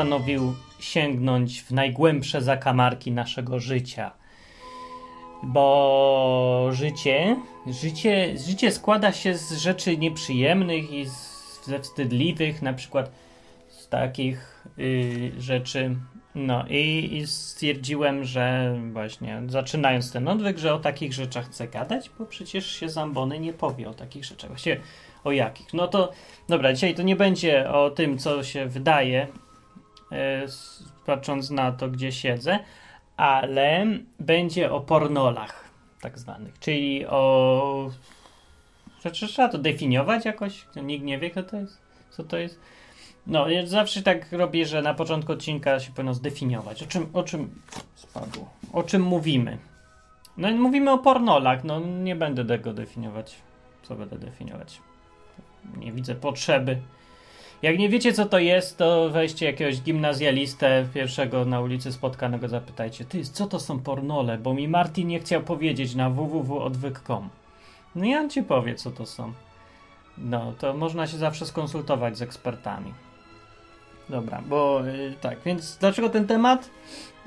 postanowił sięgnąć w najgłębsze zakamarki naszego życia. Bo życie, życie, życie składa się z rzeczy nieprzyjemnych i z, ze wstydliwych, na przykład z takich y, rzeczy. No i, i stwierdziłem, że właśnie zaczynając ten odwyk, że o takich rzeczach chcę gadać, bo przecież się Zambony nie powie o takich rzeczach. Właściwie o jakich. No to dobra, dzisiaj to nie będzie o tym, co się wydaje, patrząc na to, gdzie siedzę, ale będzie o pornolach, tak zwanych, czyli o. Rzeczy trzeba to definiować jakoś? Nikt nie wie, kto to jest? Co to jest? No, ja zawsze tak robię, że na początku odcinka się powinno zdefiniować. O czym, o czym spadło? O czym mówimy? No, mówimy o pornolach. No, nie będę tego definiować. Co będę definiować? Nie widzę potrzeby. Jak nie wiecie, co to jest, to weźcie jakiegoś gimnazjalistę pierwszego na ulicy spotkanego, zapytajcie, ty, co to są pornole? Bo mi Martin nie chciał powiedzieć na www.odwyk.com. No ja ci powie, co to są. No, to można się zawsze skonsultować z ekspertami. Dobra, bo yy, tak, więc dlaczego ten temat?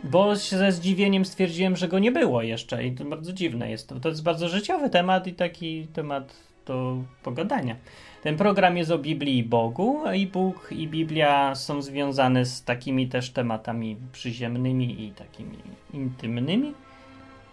Bo ze zdziwieniem stwierdziłem, że go nie było jeszcze i to bardzo dziwne jest. To, to jest bardzo życiowy temat i taki temat do pogadania. Ten program jest o Biblii i Bogu, i Bóg i Biblia są związane z takimi też tematami przyziemnymi i takimi intymnymi.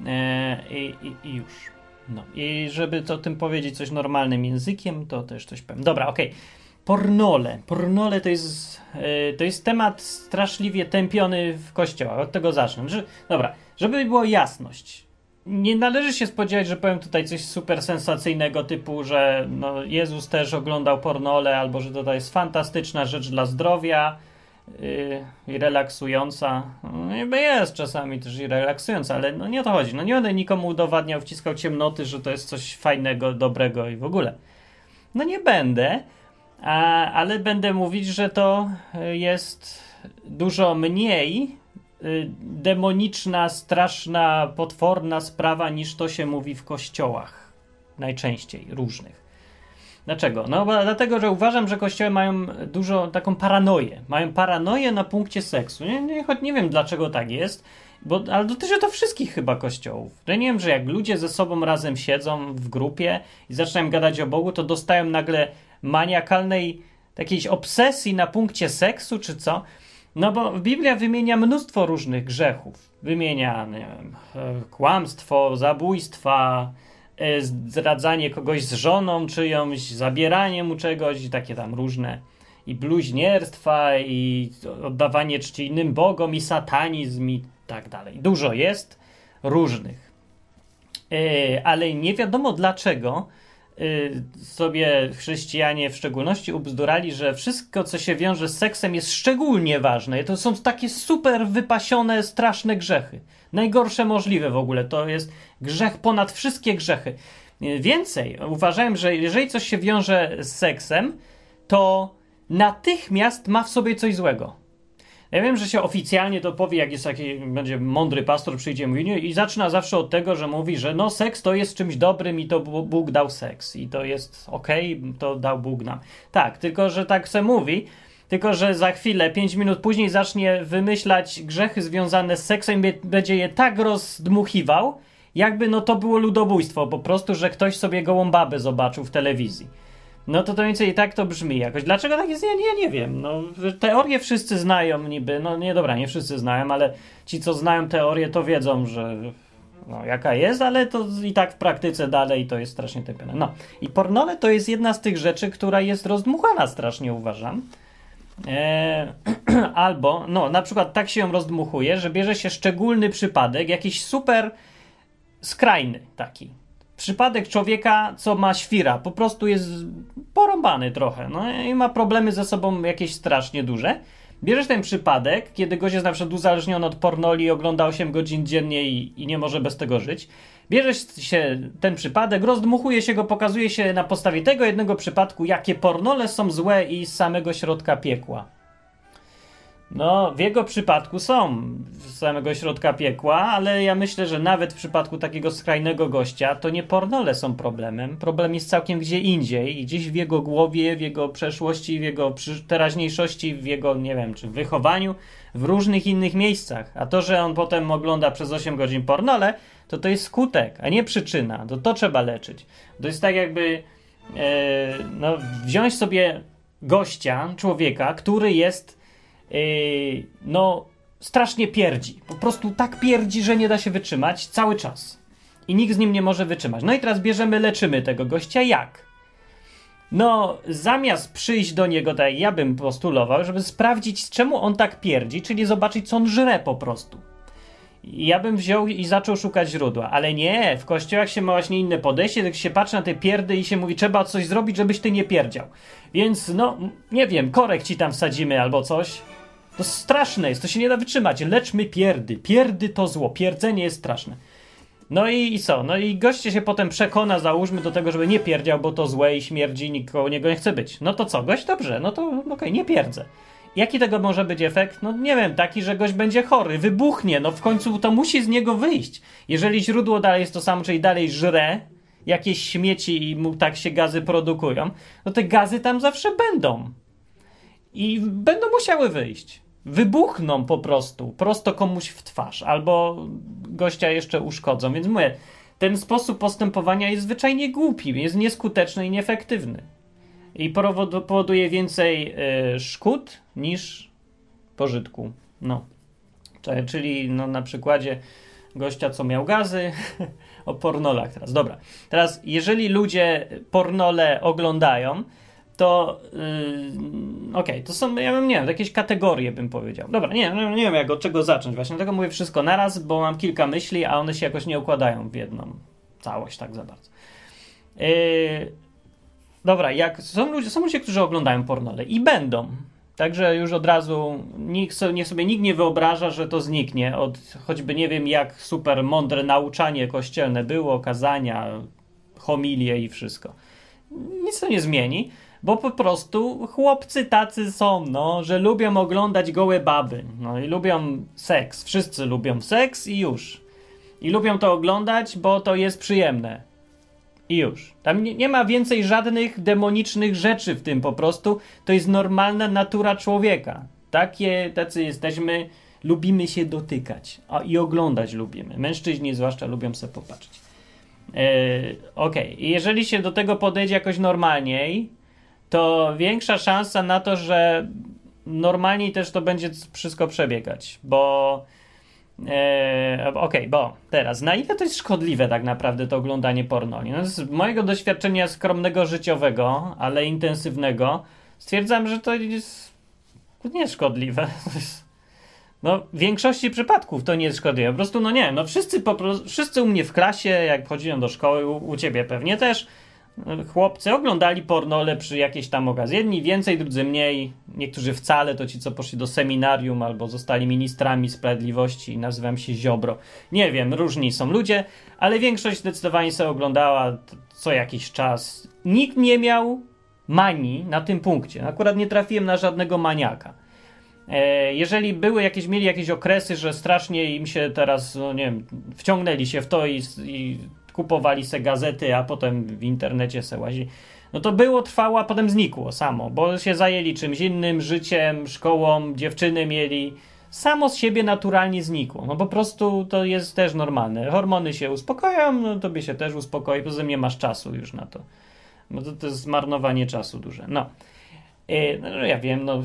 E, i, i, I, już. No. I żeby to tym powiedzieć coś normalnym językiem, to też coś powiem. Dobra, okej. Okay. Pornole. Pornole to jest, e, to jest temat straszliwie tępiony w kościołach. Od tego zacznę. Dobra, żeby była jasność nie należy się spodziewać, że powiem tutaj coś super sensacyjnego, typu, że no, Jezus też oglądał pornole, albo że to jest fantastyczna rzecz dla zdrowia yy, i relaksująca. No, niby jest czasami też i relaksująca, ale no, nie o to chodzi. No, nie będę nikomu udowadniał, wciskał ciemnoty, że to jest coś fajnego, dobrego i w ogóle. No nie będę, a, ale będę mówić, że to jest dużo mniej demoniczna, straszna, potworna sprawa niż to się mówi w kościołach. Najczęściej różnych. Dlaczego? No dlatego, że uważam, że kościoły mają dużo taką paranoję. Mają paranoję na punkcie seksu. Nie, nie, choć nie wiem dlaczego tak jest, bo, ale dotyczy to wszystkich chyba kościołów. Ja nie wiem, że jak ludzie ze sobą razem siedzą w grupie i zaczynają gadać o Bogu, to dostają nagle maniakalnej takiej obsesji na punkcie seksu, czy co? No bo Biblia wymienia mnóstwo różnych grzechów. Wymienia wiem, kłamstwo, zabójstwa, e, zdradzanie kogoś z żoną czyjąś, zabieranie mu czegoś i takie tam różne. I bluźnierstwa, i oddawanie czci innym bogom, i satanizm, i tak dalej. Dużo jest różnych. E, ale nie wiadomo dlaczego sobie chrześcijanie w szczególności ubzdurali, że wszystko, co się wiąże z seksem, jest szczególnie ważne. To są takie super wypasione, straszne grzechy. Najgorsze możliwe w ogóle. To jest grzech ponad wszystkie grzechy. Y, więcej, uważałem, że jeżeli coś się wiąże z seksem, to natychmiast ma w sobie coś złego. Ja wiem, że się oficjalnie to powie, jak jest taki, będzie mądry pastor, przyjdzie mówi, i zaczyna zawsze od tego, że mówi, że no seks to jest czymś dobrym i to Bóg dał seks i to jest okej, okay, to dał Bóg nam. Tak, tylko że tak se mówi, tylko że za chwilę, pięć minut później zacznie wymyślać grzechy związane z seksem i będzie je tak rozdmuchiwał, jakby no to było ludobójstwo po prostu, że ktoś sobie gołą babę zobaczył w telewizji. No to to mniej więcej tak to brzmi jakoś. Dlaczego tak jest? Ja nie, nie wiem. No, teorie wszyscy znają niby. No nie, dobra, nie wszyscy znają, ale ci, co znają teorię, to wiedzą, że no, jaka jest, ale to i tak w praktyce dalej to jest strasznie tępione. No i pornole to jest jedna z tych rzeczy, która jest rozdmuchana strasznie, uważam. Eee, albo, no, na przykład tak się ją rozdmuchuje, że bierze się szczególny przypadek, jakiś super skrajny taki przypadek człowieka, co ma świra, po prostu jest porąbany trochę, no i ma problemy ze sobą jakieś strasznie duże. Bierzesz ten przypadek, kiedy gość jest na przykład uzależniony od pornoli, ogląda 8 godzin dziennie i, i nie może bez tego żyć. Bierzesz się ten przypadek, rozdmuchuje się go, pokazuje się na podstawie tego jednego przypadku, jakie pornole są złe i z samego środka piekła. No, w jego przypadku są z samego środka piekła, ale ja myślę, że nawet w przypadku takiego skrajnego gościa to nie pornole są problemem. Problem jest całkiem gdzie indziej, gdzieś w jego głowie, w jego przeszłości, w jego teraźniejszości, w jego, nie wiem, czy wychowaniu, w różnych innych miejscach. A to, że on potem ogląda przez 8 godzin pornole, to to jest skutek, a nie przyczyna. To to trzeba leczyć. To jest tak jakby e, no, wziąć sobie gościa, człowieka, który jest Yy, no, strasznie pierdzi. Po prostu tak pierdzi, że nie da się wytrzymać cały czas. I nikt z nim nie może wytrzymać. No i teraz bierzemy, leczymy tego gościa. Jak? No, zamiast przyjść do niego, tak ja bym postulował, żeby sprawdzić, czemu on tak pierdzi, czyli zobaczyć, co on żre po prostu. Ja bym wziął i zaczął szukać źródła, ale nie, w kościołach się ma właśnie inne podejście, tak się patrzy na te pierdy i się mówi, trzeba coś zrobić, żebyś ty nie pierdział. Więc, no, nie wiem, korek ci tam wsadzimy albo coś. To straszne jest, to się nie da wytrzymać. Leczmy pierdy. Pierdy to zło, pierdzenie jest straszne. No i, i co? No i goście się potem przekona, załóżmy, do tego, żeby nie pierdział, bo to złe i śmierdzi, nikogo niego nie chce być. No to co? Gość dobrze, no to okej, okay, nie pierdzę. Jaki tego może być efekt? No nie wiem, taki, że gość będzie chory, wybuchnie, no w końcu to musi z niego wyjść. Jeżeli źródło dalej jest to samo, czyli dalej żre jakieś śmieci i mu tak się gazy produkują, no te gazy tam zawsze będą. I będą musiały wyjść wybuchną po prostu, prosto komuś w twarz, albo gościa jeszcze uszkodzą. Więc mówię, ten sposób postępowania jest zwyczajnie głupi, jest nieskuteczny i nieefektywny. I powoduje więcej y, szkód niż pożytku. No. Czyli no, na przykładzie gościa, co miał gazy, o pornolach teraz. Dobra. Teraz, jeżeli ludzie pornole oglądają, to yy, okej, okay, to są, ja bym, nie wiem, jakieś kategorie bym powiedział. Dobra, nie, no, nie wiem jak od czego zacząć właśnie, dlatego mówię wszystko naraz, bo mam kilka myśli, a one się jakoś nie układają w jedną całość tak za bardzo. Yy, dobra, jak są ludzie, są ludzie, którzy oglądają pornole i będą, Także już od razu niech, niech sobie nikt nie wyobraża, że to zniknie od choćby nie wiem jak super mądre nauczanie kościelne było, kazania, homilie i wszystko. Nic to nie zmieni. Bo po prostu chłopcy tacy są, no, że lubią oglądać gołe baby. No i lubią seks. Wszyscy lubią seks i już. I lubią to oglądać, bo to jest przyjemne. I już. Tam nie, nie, ma więcej żadnych demonicznych rzeczy w tym po prostu. To jest normalna natura człowieka. Takie, tacy jesteśmy. Lubimy się dotykać. A, I oglądać lubimy. Mężczyźni zwłaszcza lubią sobie popatrzeć. Yy, Okej. Okay. Jeżeli się do tego podejdzie jakoś normalniej, to większa szansa na to, że normalniej też to będzie wszystko przebiegać, bo e, okej, okay, bo teraz, na ile to jest szkodliwe tak naprawdę to oglądanie pornoli? No, z mojego doświadczenia skromnego życiowego, ale intensywnego, stwierdzam, że to jest to nie jest szkodliwe. No, w większości przypadków to nie jest szkodliwe. Po prostu, no nie, no wszyscy, po wszyscy u mnie w klasie, jak chodziłem do szkoły, u, u ciebie pewnie też, chłopcy oglądali pornole przy jakiejś tam okazji. Jedni więcej, drudzy mniej. Niektórzy wcale, to ci, co poszli do seminarium albo zostali ministrami sprawiedliwości, nazywam się Ziobro. Nie wiem, różni są ludzie, ale większość zdecydowanie sobie oglądała co jakiś czas. Nikt nie miał manii na tym punkcie. Akurat nie trafiłem na żadnego maniaka. E, jeżeli były jakieś, mieli jakieś okresy, że strasznie im się teraz, no nie wiem, wciągnęli się w to i, i kupowali se gazety, a potem w internecie se łazi. No to było, trwało, a potem znikło samo, bo się zajęli czymś innym, życiem, szkołą, dziewczyny mieli. Samo z siebie naturalnie znikło. No po prostu to jest też normalne. Hormony się uspokoją, no tobie się też uspokoi, poza tym nie masz czasu już na to. No to, to jest zmarnowanie czasu duże. No. Yy, no ja wiem, no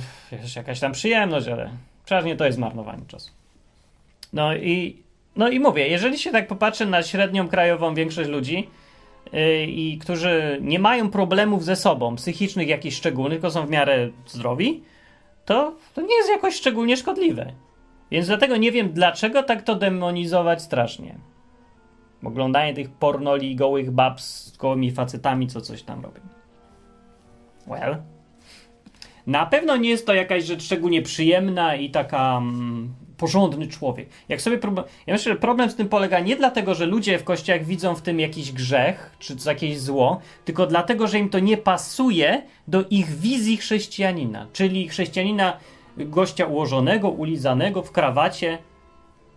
jakaś tam przyjemność, ale przeważnie to jest zmarnowanie czasu. No i no i mówię, jeżeli się tak popatrzy na średnią krajową większość ludzi, yy, i którzy nie mają problemów ze sobą, psychicznych jakichś szczególnych, tylko są w miarę zdrowi, to, to nie jest jakoś szczególnie szkodliwe. Więc dlatego nie wiem, dlaczego tak to demonizować strasznie. Oglądanie tych pornoli gołych bab z gołymi facetami, co coś tam robią. Well. Na pewno nie jest to jakaś rzecz szczególnie przyjemna i taka mm, porządny człowiek. Jak sobie problem, ja myślę, że problem z tym polega nie dlatego, że ludzie w kościołach widzą w tym jakiś grzech czy jakieś zło, tylko dlatego, że im to nie pasuje do ich wizji chrześcijanina, czyli chrześcijanina gościa ułożonego, ulizanego w krawacie,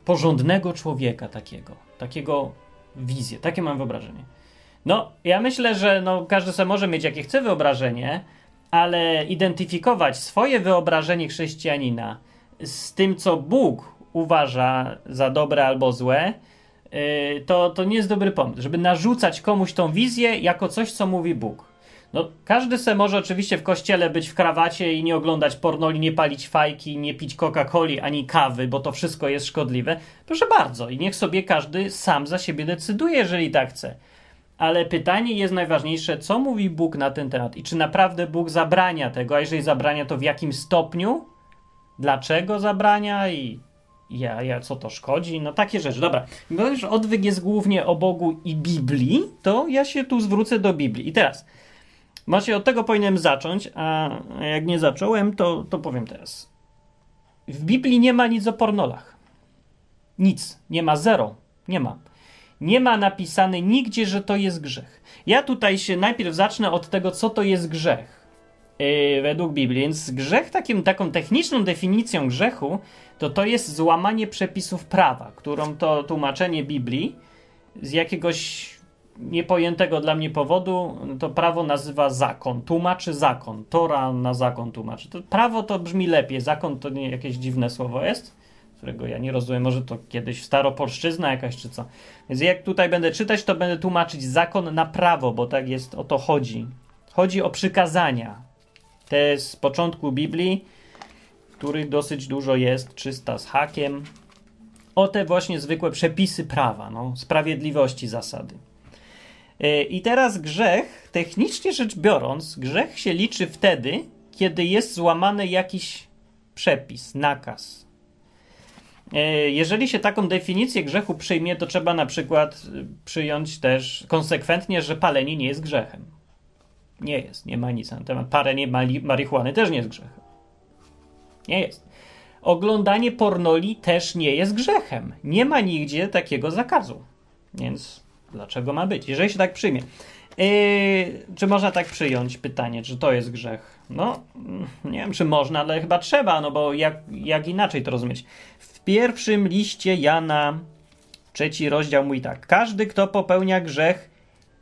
porządnego człowieka takiego, takiego wizję, takie mam wyobrażenie. No, ja myślę, że no, każdy sobie może mieć jakie chce wyobrażenie, ale identyfikować swoje wyobrażenie chrześcijanina z tym, co Bóg uważa za dobre albo złe, yy, to, to nie jest dobry pomysł, żeby narzucać komuś tą wizję jako coś, co mówi Bóg. No, każdy se może oczywiście w kościele być w krawacie i nie oglądać pornoli, nie palić fajki, nie pić Coca-Coli ani kawy, bo to wszystko jest szkodliwe. Proszę bardzo, i niech sobie każdy sam za siebie decyduje, jeżeli tak chce. Ale pytanie jest najważniejsze, co mówi Bóg na ten temat i czy naprawdę Bóg zabrania tego, a jeżeli zabrania, to w jakim stopniu, dlaczego zabrania i ja, ja, co to szkodzi? No takie rzeczy. Dobra, bo już odwyk jest głównie o Bogu i Biblii, to ja się tu zwrócę do Biblii. I teraz, właśnie od tego powinienem zacząć, a jak nie zacząłem, to, to powiem teraz. W Biblii nie ma nic o pornolach. Nic. Nie ma zero. Nie ma nie ma napisane nigdzie, że to jest grzech. Ja tutaj się najpierw zacznę od tego, co to jest grzech yy, według Biblii. Więc grzech, takim, taką techniczną definicją grzechu, to to jest złamanie przepisów prawa, którą to tłumaczenie Biblii z jakiegoś niepojętego dla mnie powodu to prawo nazywa zakon. Tłumaczy zakon. Tora na zakon tłumaczy. To prawo to brzmi lepiej. Zakon to nie jakieś dziwne słowo jest którego ja nie rozumiem, może to kiedyś staropolszczyzna jakaś czy co. Więc jak tutaj będę czytać, to będę tłumaczyć zakon na prawo, bo tak jest, o to chodzi. Chodzi o przykazania. Te z początku Biblii, których dosyć dużo jest, 300 z hakiem. O te właśnie zwykłe przepisy prawa, no, sprawiedliwości zasady. E, I teraz grzech, technicznie rzecz biorąc, grzech się liczy wtedy, kiedy jest złamany jakiś przepis, nakaz, E, jeżeli się taką definicję grzechu przyjmie, to trzeba na przykład przyjąć też konsekwentnie, że palenie nie jest grzechem. Nie jest, nie ma nic na temat. Palenie marihuany też nie jest grzechem. Nie jest. Oglądanie pornoli też nie jest grzechem. Nie ma nigdzie takiego zakazu. Więc dlaczego ma być? Jeżeli się tak przyjmie. Yy, czy można tak przyjąć pytanie, czy to jest grzech? No, mm, nie wiem, czy można, ale chyba trzeba, no bo jak, jak inaczej to rozumieć? W pierwszym liście Jana, trzeci rozdział mówi tak. Każdy, kto popełnia grzech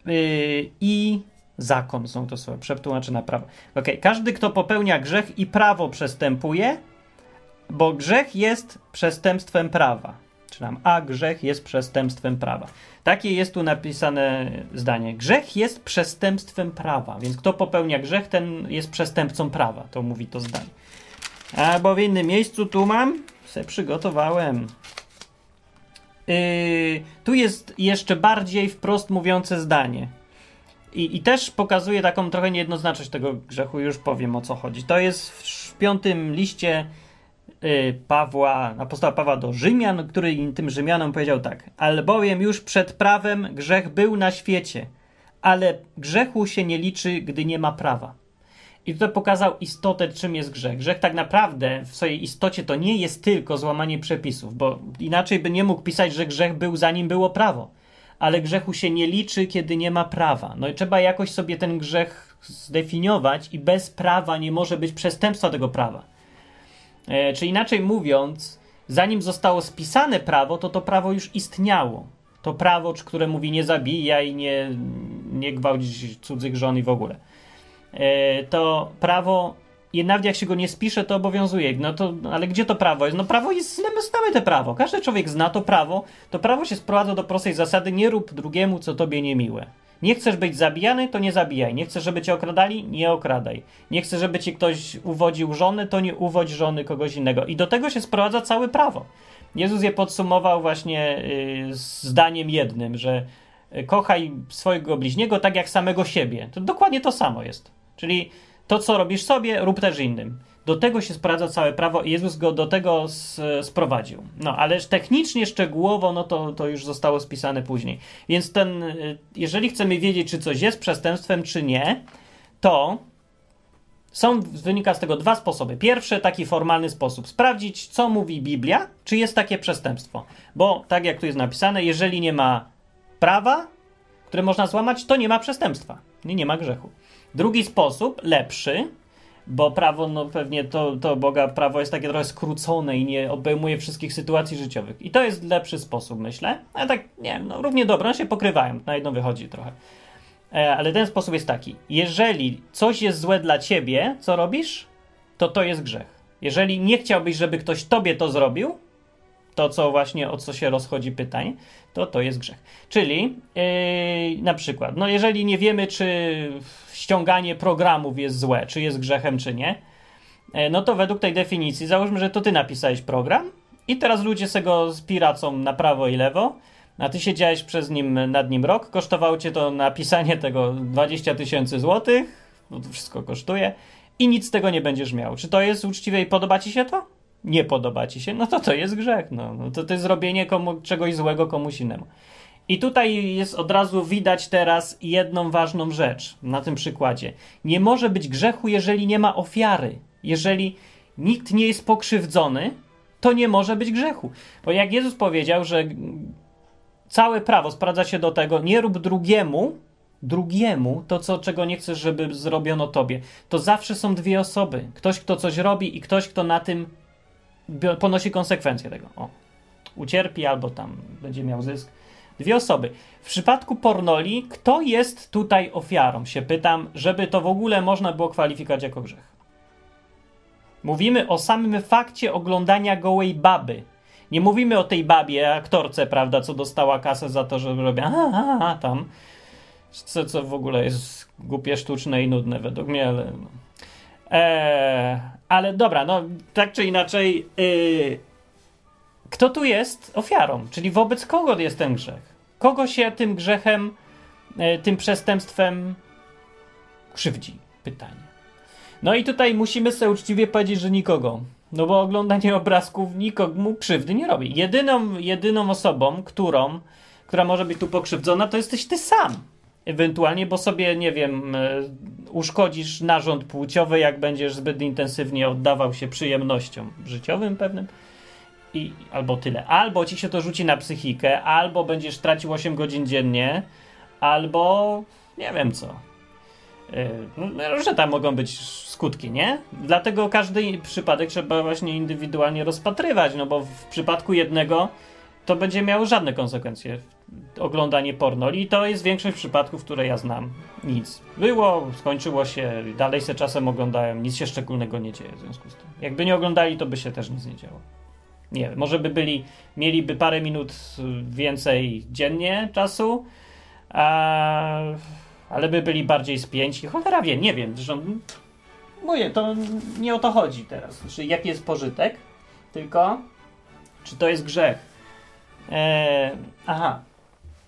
yy, i zakon są to słowa, przetłumaczy na prawo. Ok, każdy, kto popełnia grzech i prawo przestępuje, bo grzech jest przestępstwem prawa. Czytam, a grzech jest przestępstwem prawa. Takie jest tu napisane zdanie. Grzech jest przestępstwem prawa, więc kto popełnia grzech, ten jest przestępcą prawa. To mówi to zdanie. A bo w innym miejscu tu mam, se przygotowałem. Yy, tu jest jeszcze bardziej wprost mówiące zdanie. I, I, też pokazuje taką trochę niejednoznaczność tego grzechu, już powiem o co chodzi. To jest w piątym liście Y, Pawła, apostoła Pawła do Rzymian, który tym Rzymianom powiedział tak: Albowiem już przed prawem grzech był na świecie, ale grzechu się nie liczy, gdy nie ma prawa. I tutaj pokazał istotę, czym jest grzech. Grzech tak naprawdę w swojej istocie to nie jest tylko złamanie przepisów, bo inaczej by nie mógł pisać, że grzech był zanim było prawo. Ale grzechu się nie liczy, kiedy nie ma prawa. No i trzeba jakoś sobie ten grzech zdefiniować, i bez prawa nie może być przestępstwa tego prawa. E, czy inaczej mówiąc, zanim zostało spisane prawo, to to prawo już istniało. To prawo, które mówi nie zabijaj, nie, nie gwałć cudzych żon i w ogóle. E, to prawo, nawet jak się go nie spisze, to obowiązuje. No to, ale gdzie to prawo jest? No prawo jest, znamy te prawo. Każdy człowiek zna to prawo. To prawo się sprowadza do prostej zasady, nie rób drugiemu, co tobie niemiłe. Nie chcesz być zabijany, to nie zabijaj. Nie chcesz, żeby cię okradali? Nie okradaj. Nie chcesz, żeby ci ktoś uwodził żony, to nie uwodź żony kogoś innego. I do tego się sprowadza całe prawo. Jezus je podsumował właśnie yy, zdaniem jednym, że y, kochaj swojego bliźniego tak jak samego siebie. To dokładnie to samo jest. Czyli to, co robisz sobie, rób też innym. Do tego się sprawdza całe prawo i Jezus go do tego sprowadził. No, ale technicznie, szczegółowo, no to, to już zostało spisane później. Więc ten, y, jeżeli chcemy wiedzieć, czy coś jest przestępstwem, czy nie, to są, wynika z tego dwa sposoby. Pierwszy, taki formalny sposób. Sprawdzić, co mówi Biblia, czy jest takie przestępstwo. Bo, tak jak tu jest napisane, jeżeli nie ma prawa, które można złamać, to nie ma przestępstwa. Nie, nie ma grzechu. Drugi sposób, lepszy, bo prawo, no pewnie to, to Boga prawo jest takie trochę skrócone i nie obejmuje wszystkich sytuacji życiowych. I to jest lepszy sposób, myślę. Ale tak, nie wiem, no równie dobre, one się pokrywają, na jedno wychodzi trochę. E, ale ten sposób jest taki. Jeżeli coś jest złe dla ciebie, co robisz, to to jest grzech. Jeżeli nie chciałbyś, żeby ktoś tobie to zrobił, to co właśnie o co się rozchodzi pytanie, to to jest grzech. Czyli yy, na przykład, no jeżeli nie wiemy, czy ściąganie programów jest złe, czy jest grzechem, czy nie, yy, no to według tej definicji załóżmy, że to ty napisałeś program i teraz ludzie se go spiracą na prawo i lewo, a ty siedziałeś przez nim, nad nim rok, kosztowało cię to napisanie tego 20 tysięcy złotych, bo to wszystko kosztuje i nic z tego nie będziesz miał. Czy to jest uczciwe i podoba ci się to? Nie podoba ci się? No to to jest grzech. No, no to, to jest zrobienie komu, czegoś złego komuś innemu. I tutaj jest od razu widać teraz jedną ważną rzecz na tym przykładzie. Nie może być grzechu, jeżeli nie ma ofiary. Jeżeli nikt nie jest pokrzywdzony, to nie może być grzechu. Bo jak Jezus powiedział, że całe prawo sprawdza się do tego, nie rób drugiemu, drugiemu to, co, czego nie chcesz, żeby zrobiono tobie. To zawsze są dwie osoby. Ktoś, kto coś robi i ktoś, kto na tym ponosi konsekwencje tego. O, ucierpi albo tam będzie miał zysk. Dwie osoby. W przypadku pornoli, kto jest tutaj ofiarą? Się pytam, żeby to w ogóle można było kwalifikować jako grzech. Mówimy o samym fakcie oglądania gołej baby. Nie mówimy o tej babie, aktorce, prawda, co dostała kasę za to, że robi a, a, a tam. Co, co w ogóle jest głupie, sztuczne i nudne według mnie, ale. Eee, ale dobra, no tak czy inaczej, yy, kto tu jest ofiarą? Czyli wobec kogo jest ten grzech? Kogo się tym grzechem, yy, tym przestępstwem krzywdzi? Pytanie. No i tutaj musimy sobie uczciwie powiedzieć, że nikogo. No bo oglądanie obrazków nikomu krzywdy nie robi. Jedyną, jedyną osobą, którą, która może być tu pokrzywdzona, to jesteś ty sam. Ewentualnie, bo sobie, nie wiem, e, uszkodzisz narząd płciowy, jak będziesz zbyt intensywnie oddawał się przyjemnościom życiowym pewnym. I, albo tyle. Albo ci się to rzuci na psychikę, albo będziesz tracił 8 godzin dziennie, albo nie wiem co. E, no, różne tam mogą być skutki, nie? Dlatego każdy przypadek trzeba właśnie indywidualnie rozpatrywać, no bo w przypadku jednego to będzie miało żadne konsekwencje oglądanie porno. I to jest większość przypadków, które ja znam. Nic. Było, skończyło się, dalej se czasem oglądają, nic się szczególnego nie dzieje w związku z tym. Jakby nie oglądali, to by się też nic nie działo. Nie wiem, może by byli, mieliby parę minut więcej dziennie czasu, a, ale by byli bardziej spięci. Cholera wie, nie wiem. Zresztą mówię, to nie o to chodzi teraz. Znaczy, jaki jest pożytek, tylko czy to jest grzech. Eee, aha,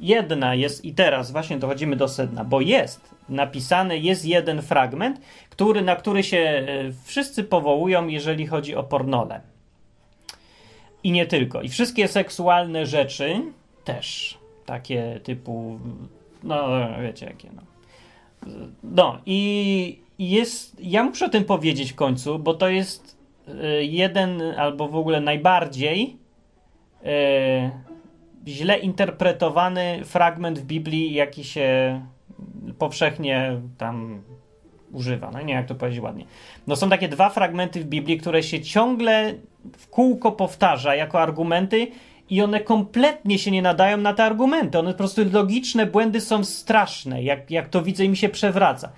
jedna jest, i teraz właśnie dochodzimy do sedna, bo jest napisany, jest jeden fragment, który, na który się e, wszyscy powołują, jeżeli chodzi o pornole. I nie tylko. I wszystkie seksualne rzeczy też. Takie typu, no wiecie jakie, no. No i jest, ja muszę o tym powiedzieć w końcu, bo to jest e, jeden albo w ogóle najbardziej e, źle interpretowany fragment w Biblii, jaki się powszechnie tam używa. No nie jak to powiedzieć ładnie. No są takie dwa fragmenty w Biblii, które się ciągle w kółko powtarza jako argumenty i one kompletnie się nie nadają na te argumenty. One po prostu logiczne błędy są straszne. Jak, jak to widzę i mi się przewraca.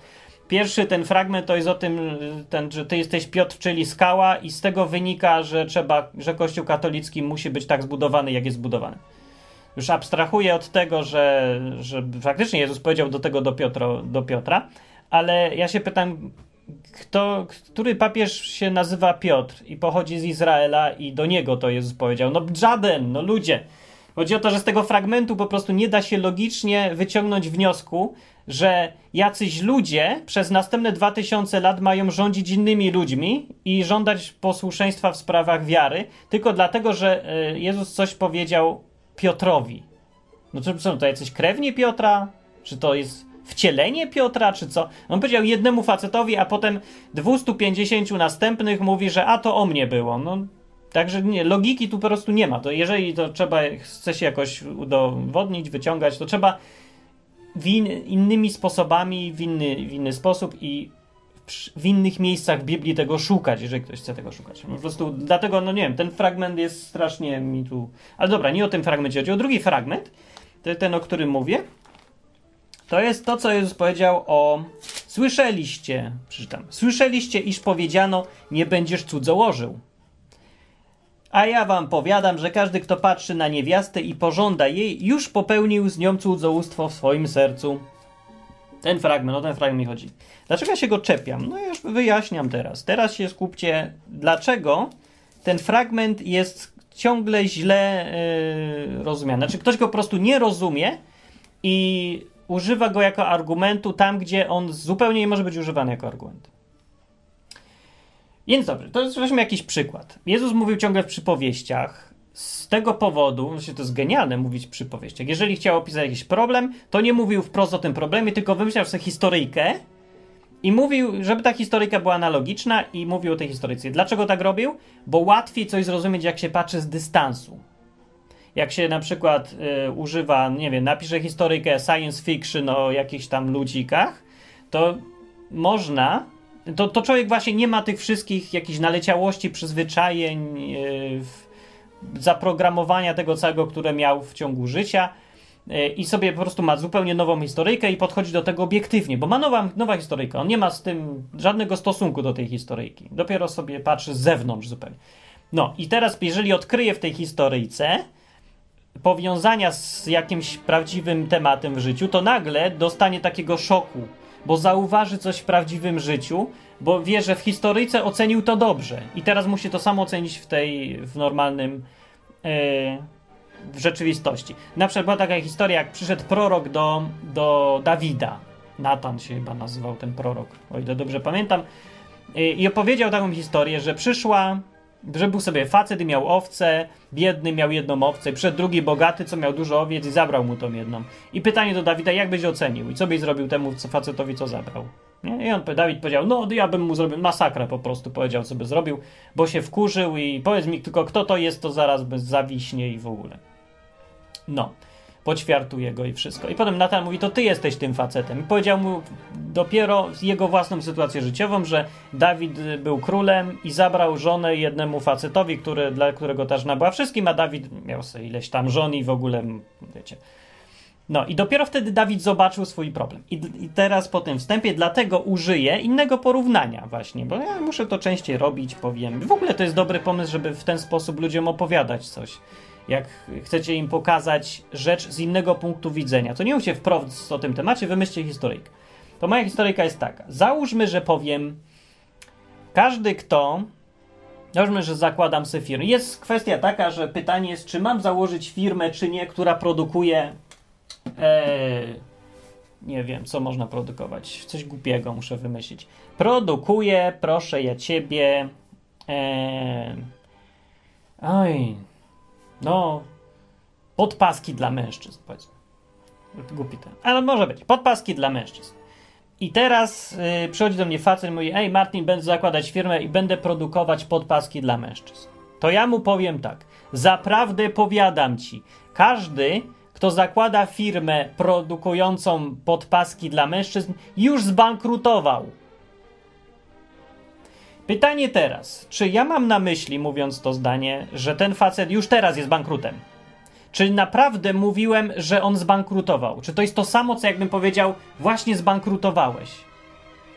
Pierwszy ten fragment to jest o tym, ten, że ty jesteś Piotr, czyli skała i z tego wynika, że trzeba, że Kościół katolicki musi być tak zbudowany, jak jest zbudowany już abstrahuję od tego, że, że faktycznie Jezus powiedział do tego do, Piotro, do Piotra, ale ja się pytam, kto, który papież się nazywa Piotr i pochodzi z Izraela i do niego to Jezus powiedział? No żaden, no ludzie. Chodzi o to, że z tego fragmentu po prostu nie da się logicznie wyciągnąć wniosku, że jacyś ludzie przez następne dwa tysiące lat mają rządzić innymi ludźmi i żądać posłuszeństwa w sprawach wiary, tylko dlatego, że e, Jezus coś powiedział Piotrowi. No to są to jacyś krewni Piotra? Czy to jest wcielenie Piotra, czy co? On powiedział jednemu facetowi, a potem 250 następnych mówi, że a to o mnie było. No, także nie, logiki tu po prostu nie ma. To jeżeli to trzeba, chce się jakoś udowodnić, wyciągać, to trzeba in, innymi sposobami, w inny, w inny sposób i w innych miejscach Biblii tego szukać, jeżeli ktoś chce tego szukać. Po prostu dlatego, no nie wiem, ten fragment jest strasznie mi tu... Ale dobra, nie o tym fragmencie chodzi, o drugi fragment, ten, o którym mówię. To jest to, co Jezus powiedział o... Słyszeliście, przeczytam, słyszeliście, iż powiedziano, nie będziesz cudzołożył. A ja wam powiadam, że każdy, kto patrzy na niewiastę i pożąda jej, już popełnił z nią cudzołóstwo w swoim sercu. Ten fragment, o ten fragment mi chodzi. Dlaczego ja się go czepiam? No już wyjaśniam teraz. Teraz się skupcie, dlaczego ten fragment jest ciągle źle yy, rozumiany. Znaczy ktoś go po prostu nie rozumie i używa go jako argumentu tam, gdzie on zupełnie nie może być używany jako argument. Więc dobrze, to jest weźmy jakiś przykład. Jezus mówił ciągle w przypowieściach. Z tego powodu, znaczy to jest genialne mówić w przypowieściach. Jeżeli chciał opisać jakiś problem, to nie mówił wprost o tym problemie, tylko wymyślał sobie historyjkę i mówił, żeby ta historyjka była analogiczna i mówił o tej historyjce. Dlaczego tak robił? Bo łatwiej coś zrozumieć, jak się patrzy z dystansu. Jak się na przykład y, używa, nie wiem, napisze historyjkę science fiction o jakichś tam ludzikach, to można to, to człowiek właśnie nie ma tych wszystkich jakichś naleciałości, przyzwyczajeń, yy, zaprogramowania tego całego, które miał w ciągu życia yy, i sobie po prostu ma zupełnie nową historyjkę i podchodzi do tego obiektywnie, bo ma nowa, nowa historyjka. On nie ma z tym żadnego stosunku do tej historyjki. Dopiero sobie patrzy z zewnątrz zupełnie. No i teraz, jeżeli odkryje w tej historyjce powiązania z jakimś prawdziwym tematem w życiu, to nagle dostanie takiego szoku bo zauważy coś w prawdziwym życiu, bo wie, że w historyjce ocenił to dobrze i teraz musi to samo ocenić w tej, w normalnym, yy, w rzeczywistości. Na przykład była taka historia, jak przyszedł prorok do, do Dawida. Natan się chyba nazywał ten prorok, o ile dobrze pamiętam. Yy, I opowiedział taką historię, że przyszła że był sobie facet i miał owce, biedny miał jedną owcę, przed drugi bogaty, co miał dużo owiec i zabrał mu tą jedną. I pytanie do Dawida, jak byś ocenił i co byś zrobił temu facetowi, co zabrał? Nie? I on, Dawid powiedział, no ja bym mu zrobił masakrę po prostu, powiedział, co by zrobił, bo się wkurzył i powiedz mi tylko, kto to jest, to zaraz bez zawiśnie i w ogóle. No poćwiartuje go i wszystko. I potem Natan mówi, to ty jesteś tym facetem. I powiedział mu dopiero jego własną sytuację życiową, że Dawid był królem i zabrał żonę jednemu facetowi, który, dla którego ta żona była wszystkim, a Dawid miał sobie ileś tam żon i w ogóle, wiecie... No i dopiero wtedy Dawid zobaczył swój problem. I, I, teraz po tym wstępie dlatego użyję innego porównania właśnie, bo ja muszę to częściej robić, powiem. W ogóle to jest dobry pomysł, żeby w ten sposób ludziom opowiadać coś jak chcecie im pokazać rzecz z innego punktu widzenia, to nie mówcie wprost o tym temacie, wymyślcie historyjkę. To moja historyjka jest taka. Załóżmy, że powiem, każdy kto, załóżmy, że zakładam sobie firmę. Jest kwestia taka, że pytanie jest, czy mam założyć firmę, czy nie, która produkuje, e, nie wiem, co można produkować, coś głupiego muszę wymyślić. Produkuje, proszę ja ciebie, e, oj, no, podpaski dla mężczyzn, powiedzmy. Głupi ten. Ale może być. Podpaski dla mężczyzn. I teraz yy, przychodzi do mnie facet i mówi, ej Martin, będę zakładać firmę i będę produkować podpaski dla mężczyzn. To ja mu powiem tak. Zaprawdę powiadam ci, każdy, kto zakłada firmę produkującą podpaski dla mężczyzn, już zbankrutował. Pytanie teraz, czy ja mam na myśli, mówiąc to zdanie, że ten facet już teraz jest bankrutem? Czy naprawdę mówiłem, że on zbankrutował? Czy to jest to samo, co jakbym powiedział, właśnie zbankrutowałeś?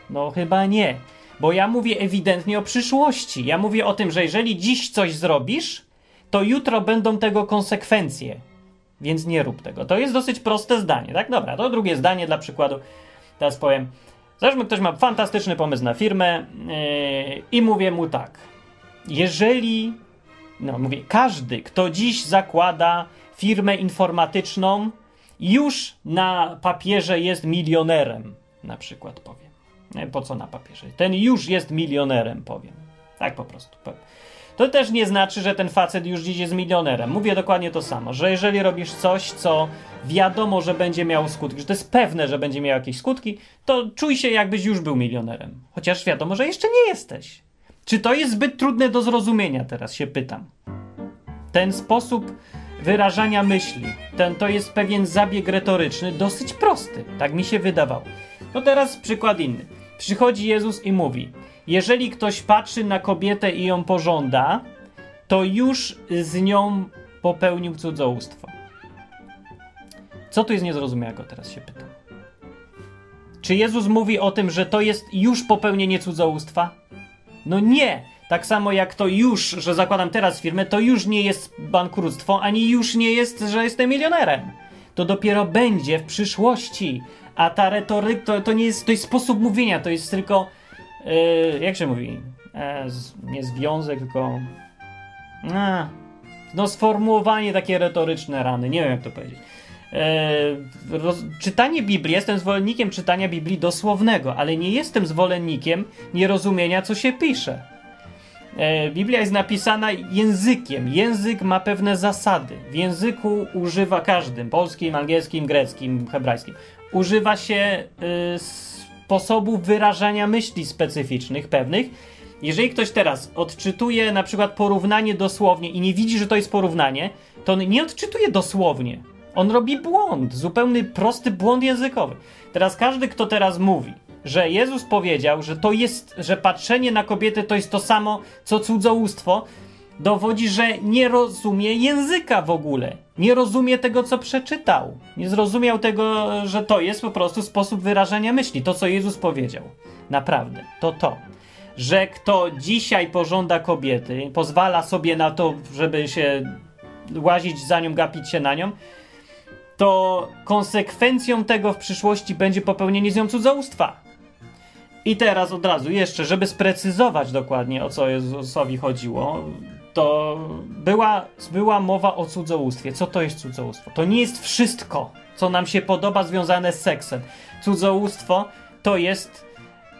No chyba nie, bo ja mówię ewidentnie o przyszłości. Ja mówię o tym, że jeżeli dziś coś zrobisz, to jutro będą tego konsekwencje. Więc nie rób tego. To jest dosyć proste zdanie, tak? Dobra, to drugie zdanie dla przykładu. Teraz powiem, Załóżmy, ktoś ma fantastyczny pomysł na firmę yy, i mówię mu tak. Jeżeli, no mówię, każdy, kto dziś zakłada firmę informatyczną, już na papierze jest milionerem, na przykład powiem. Nie, po co na papierze? Ten już jest milionerem, powiem. Tak po prostu powiem. To też nie znaczy, że ten facet już dziś jest milionerem. Mówię dokładnie to samo, że jeżeli robisz coś, co wiadomo, że będzie miało skutki, że to jest pewne, że będzie miało jakieś skutki, to czuj się, jakbyś już był milionerem. Chociaż wiadomo, że jeszcze nie jesteś. Czy to jest zbyt trudne do zrozumienia, teraz się pytam. Ten sposób wyrażania myśli, ten to jest pewien zabieg retoryczny, dosyć prosty, tak mi się wydawało. To teraz przykład inny. Przychodzi Jezus i mówi: Jeżeli ktoś patrzy na kobietę i ją pożąda, to już z nią popełnił cudzołóstwo. Co tu jest niezrozumiałego, teraz się pytam. Czy Jezus mówi o tym, że to jest już popełnienie cudzołóstwa? No nie! Tak samo jak to już, że zakładam teraz firmę, to już nie jest bankructwo, ani już nie jest, że jestem milionerem. To dopiero będzie w przyszłości. A ta retoryka to, to nie jest, to jest sposób mówienia, to jest tylko, yy, jak się mówi, e, z, nie związek, tylko a, no sformułowanie takie retoryczne rany, nie wiem jak to powiedzieć. E, roz, czytanie Biblii, jestem zwolennikiem czytania Biblii dosłownego, ale nie jestem zwolennikiem nierozumienia, co się pisze. E, Biblia jest napisana językiem. Język ma pewne zasady. W języku używa każdym polskim, angielskim, greckim, hebrajskim. Używa się sposobów wyrażania myśli specyficznych, pewnych. Jeżeli ktoś teraz odczytuje na przykład porównanie dosłownie i nie widzi, że to jest porównanie, to on nie odczytuje dosłownie. On robi błąd, zupełny prosty błąd językowy. Teraz każdy, kto teraz mówi, że Jezus powiedział, że to jest, że patrzenie na kobietę to jest to samo, co cudzołóstwo, dowodzi, że nie rozumie języka w ogóle. Nie rozumie tego, co przeczytał. Nie zrozumiał tego, że to jest po prostu sposób wyrażania myśli. To, co Jezus powiedział. Naprawdę. To to. Że kto dzisiaj pożąda kobiety, pozwala sobie na to, żeby się łazić za nią, gapić się na nią, to konsekwencją tego w przyszłości będzie popełnienie z nią cudzołóstwa. I teraz od razu jeszcze, żeby sprecyzować dokładnie o co Jezusowi chodziło, to była, była mowa o cudzołóstwie. Co to jest cudzołóstwo? To nie jest wszystko, co nam się podoba związane z seksem. Cudzołóstwo to jest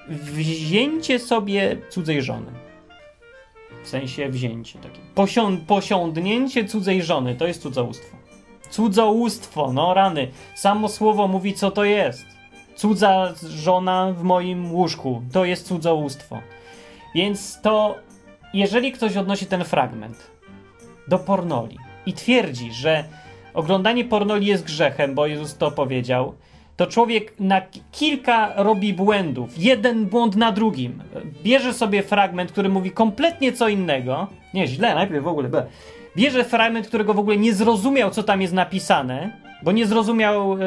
wzięcie sobie cudzej żony. W sensie wzięcie takie. Posią posiądnięcie cudzej żony to jest cudzołóstwo. Cudzołóstwo, no rany. Samo słowo mówi, co to jest. Cudza żona w moim łóżku to jest cudzołóstwo. Więc to, jeżeli ktoś odnosi ten fragment do pornoli i twierdzi, że oglądanie pornoli jest grzechem, bo Jezus to powiedział, to człowiek na kilka robi błędów. Jeden błąd na drugim. Bierze sobie fragment, który mówi kompletnie co innego. Nie, źle, najpierw w ogóle. Be bierze fragment, którego w ogóle nie zrozumiał, co tam jest napisane, bo nie zrozumiał y,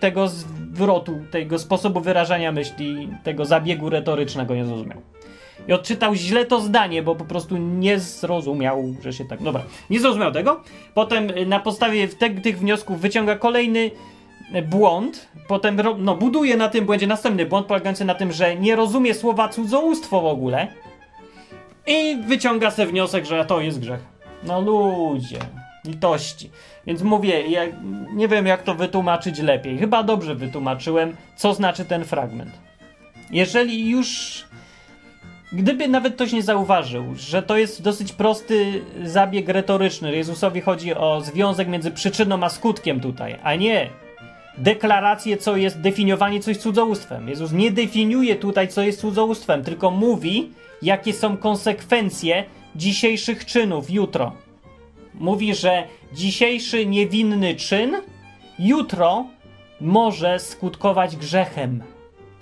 tego zwrotu, tego sposobu wyrażania myśli, tego zabiegu retorycznego nie zrozumiał. I odczytał źle to zdanie, bo po prostu nie zrozumiał, że się tak. Dobra, nie zrozumiał tego. Potem y, na podstawie te, tych wniosków wyciąga kolejny y, błąd. Potem no, buduje na tym błędzie następny błąd, polegający na tym, że nie rozumie słowa cudzołóstwo w ogóle. I wyciąga sobie wniosek, że to jest grzech. No ludzie, litości. Więc mówię, ja nie wiem jak to wytłumaczyć lepiej. Chyba dobrze wytłumaczyłem, co znaczy ten fragment. Jeżeli już Gdyby nawet ktoś nie zauważył, że to jest dosyć prosty zabieg retoryczny, Jezusowi chodzi o związek między przyczyną a skutkiem tutaj, a nie deklarację, co jest definiowanie coś cudzołóstwem. Jezus nie definiuje tutaj, co jest cudzołóstwem, tylko mówi, jakie są konsekwencje dzisiejszych czynów jutro. Mówi, że dzisiejszy niewinny czyn jutro może skutkować grzechem.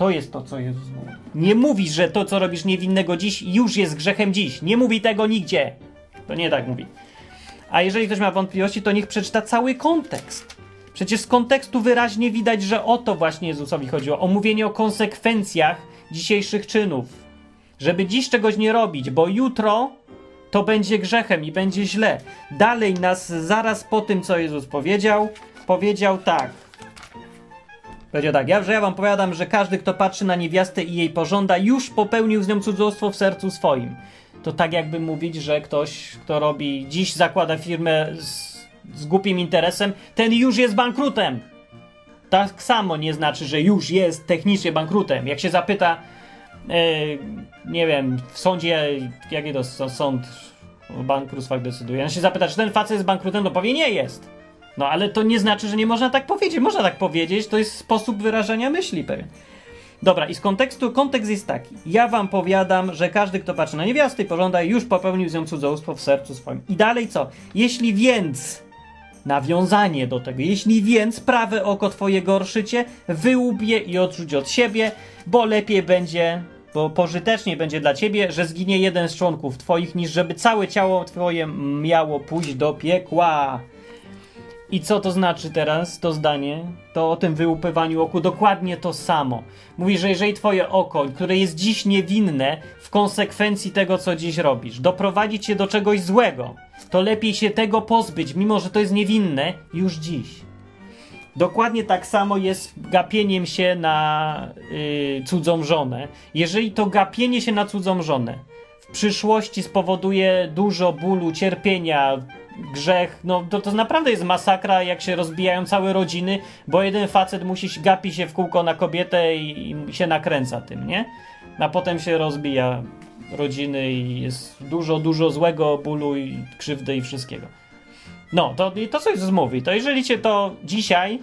To jest to, co Jezus mówi. Nie mówi, że to, co robisz niewinnego dziś, już jest grzechem dziś. Nie mówi tego nigdzie. To nie tak mówi. A jeżeli ktoś ma wątpliwości, to niech przeczyta cały kontekst. Przecież z kontekstu wyraźnie widać, że o to właśnie Jezusowi chodziło. O mówienie o konsekwencjach dzisiejszych czynów. Żeby dziś czegoś nie robić, bo jutro to będzie grzechem i będzie źle. Dalej nas zaraz po tym, co Jezus powiedział, powiedział tak. Powiedział tak, ja, że ja wam powiadam, że każdy, kto patrzy na niewiastę i jej pożąda, już popełnił z nią cudzołóstwo w sercu swoim. To tak jakby mówić, że ktoś, kto robi, dziś zakłada firmę z, z głupim interesem, ten już jest bankrutem. Tak samo nie znaczy, że już jest technicznie bankrutem. Jak się zapyta, yy, nie wiem, w sądzie, jaki to sąd o bankructwach decyduje, on się zapyta, czy ten facet jest bankrutem, to powie, nie jest. No ale to nie znaczy, że nie można tak powiedzieć. Można tak powiedzieć, to jest sposób wyrażania myśli pewien. Dobra, i z kontekstu, kontekst jest taki. Ja wam powiadam, że każdy, kto patrzy na niewiastę i pożąda, już popełnił z nią cudzołóstwo w sercu swoim. I dalej co? Jeśli więc nawiązanie do tego. Jeśli więc prawe oko twoje gorszycie, wyłup je i odrzuć od siebie, bo lepiej będzie, bo pożytecznie będzie dla ciebie, że zginie jeden z członków twoich, niż żeby całe ciało twoje miało pójść do piekła. I co to znaczy teraz, to zdanie? To o tym wyłupywaniu oku dokładnie to samo. Mówi, że jeżeli twoje oko, które jest dziś niewinne, w konsekwencji tego, co dziś robisz, doprowadzi cię do czegoś złego, to lepiej się tego pozbyć, mimo że to jest niewinne, już dziś. Dokładnie tak samo jest gapieniem się na yy, cudzą żonę. Jeżeli to gapienie się na cudzą żonę w przyszłości spowoduje dużo bólu, cierpienia, grzech, no to, to naprawdę jest masakra, jak się rozbijają całe rodziny, bo jeden facet musi gapi się w kółko na kobietę i, i się nakręca tym, nie? A potem się rozbija rodziny i jest dużo, dużo złego bólu i krzywdy i wszystkiego. No, to, to coś z mówi. To jeżeli cię to dzisiaj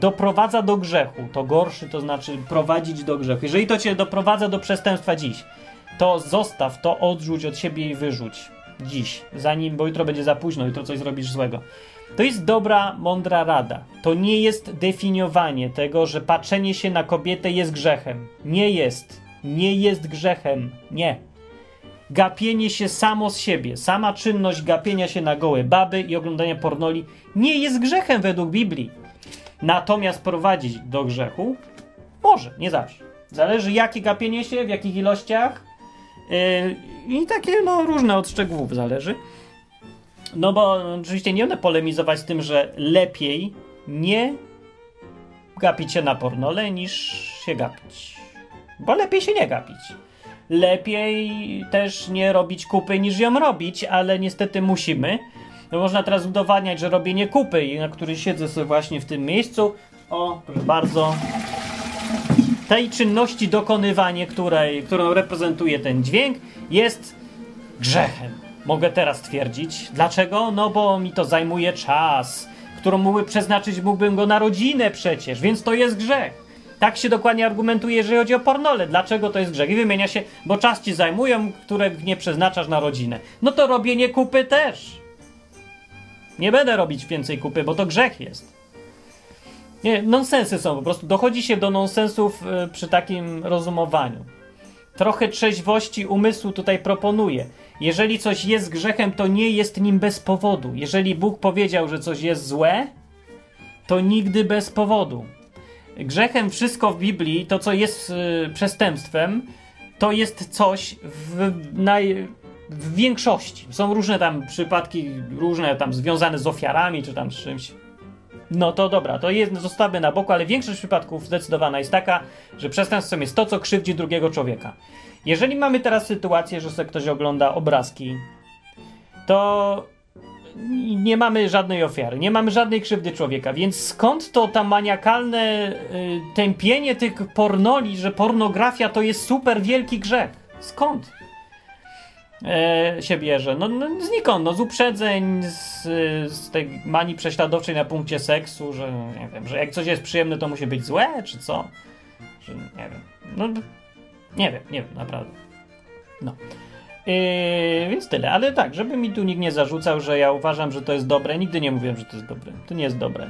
doprowadza do grzechu, to gorszy to znaczy prowadzić do grzechu. Jeżeli to cię doprowadza do przestępstwa dziś, to zostaw to, odrzuć od siebie i wyrzuć dziś, zanim, bo jutro będzie za późno, jutro coś zrobisz złego. To jest dobra, mądra rada. To nie jest definiowanie tego, że patrzenie się na kobietę jest grzechem. Nie jest. Nie jest grzechem. Nie. Gapienie się samo z siebie, sama czynność gapienia się na gołe baby i oglądania pornoli nie jest grzechem według Biblii. Natomiast prowadzić do grzechu może, nie zawsze. Zależy jakie gapienie się, w jakich ilościach, I takie, no, różne od szczegółów zależy. No bo oczywiście nie będę polemizować z tym, że lepiej nie gapić się na pornole niż się gapić. Bo lepiej się nie gapić. Lepiej też nie robić kupy niż ją robić, ale niestety musimy. No można teraz udowadniać, że robienie kupy, na której siedzę sobie właśnie w tym miejscu. O, proszę bardzo tej czynności dokonywanie, której, którą reprezentuje ten dźwięk, jest grzechem. Mogę teraz twierdzić. Dlaczego? No bo mi to zajmuje czas, którą mógłby przeznaczyć, mógłbym go na rodzinę przecież, więc to jest grzech. Tak się dokładnie argumentuje, jeżeli chodzi o pornole. Dlaczego to jest grzech? I wymienia się, bo czas ci zajmują, które nie przeznaczasz na rodzinę. No to robienie kupy też. Nie będę robić więcej kupy, bo to grzech jest. Nie, nonsensy są po prostu. Dochodzi się do nonsensów y, przy takim rozumowaniu. Trochę trzeźwości umysłu tutaj proponuję. Jeżeli coś jest grzechem, to nie jest nim bez powodu. Jeżeli Bóg powiedział, że coś jest złe, to nigdy bez powodu. Grzechem wszystko w Biblii, to co jest y, przestępstwem, to jest coś w, naj, w większości. Są różne tam przypadki, różne tam związane z ofiarami, czy tam z czymś no to dobra, to jest, zostawmy na boku, ale większość przypadków zdecydowana jest taka, że przestępstwem jest to, co krzywdzi drugiego człowieka. Jeżeli mamy teraz sytuację, że sobie ktoś ogląda obrazki, to nie mamy żadnej ofiary, nie mamy żadnej krzywdy człowieka, więc skąd to ta maniakalne y, tępienie tych pornoli, że pornografia to jest super wielki grzech? Skąd? E, się bierze? No, no znikąd, no z uprzedzeń, z, z tej manii prześladowczej na punkcie seksu, że nie wiem, że jak coś jest przyjemne, to musi być złe, czy co? Że nie wiem. No nie wiem, nie wiem, naprawdę. No. Yy, więc tyle, ale tak, żeby mi tu nikt nie zarzucał, że ja uważam, że to jest dobre. Nigdy nie mówiłem, że to jest dobre. To nie jest dobre.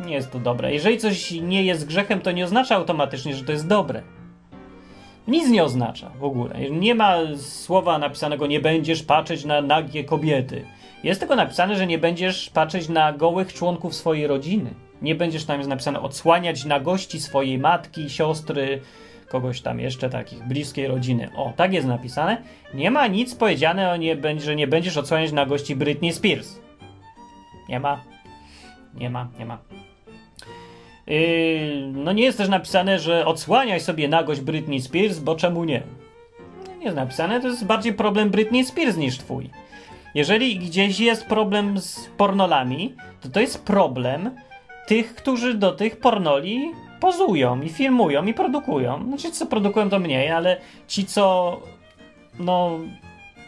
Nie jest to dobre. Jeżeli coś nie jest grzechem, to nie oznacza automatycznie, że to jest dobre. Nic nie oznacza w ogóle. Nie ma słowa napisanego nie będziesz patrzeć na nagie kobiety. Jest tylko napisane, że nie będziesz patrzeć na gołych członków swojej rodziny. Nie będziesz tam jest napisane odsłaniać nagości swojej matki, siostry, kogoś tam jeszcze takich bliskiej rodziny. O, tak jest napisane. Nie ma nic powiedziane, o nie, że nie będziesz odsłaniać nagości Britney Spears. Nie ma. Nie ma, nie ma. Yy, no nie jest też napisane, że odsłaniaj sobie nagość Britney Spears, bo czemu nie? Nie jest napisane, to jest bardziej problem Britney Spears niż twój. Jeżeli gdzieś jest problem z pornolami, to to jest problem tych, którzy do tych pornoli pozują i filmują i produkują. Znaczy, co produkują to mniej, ale ci, co no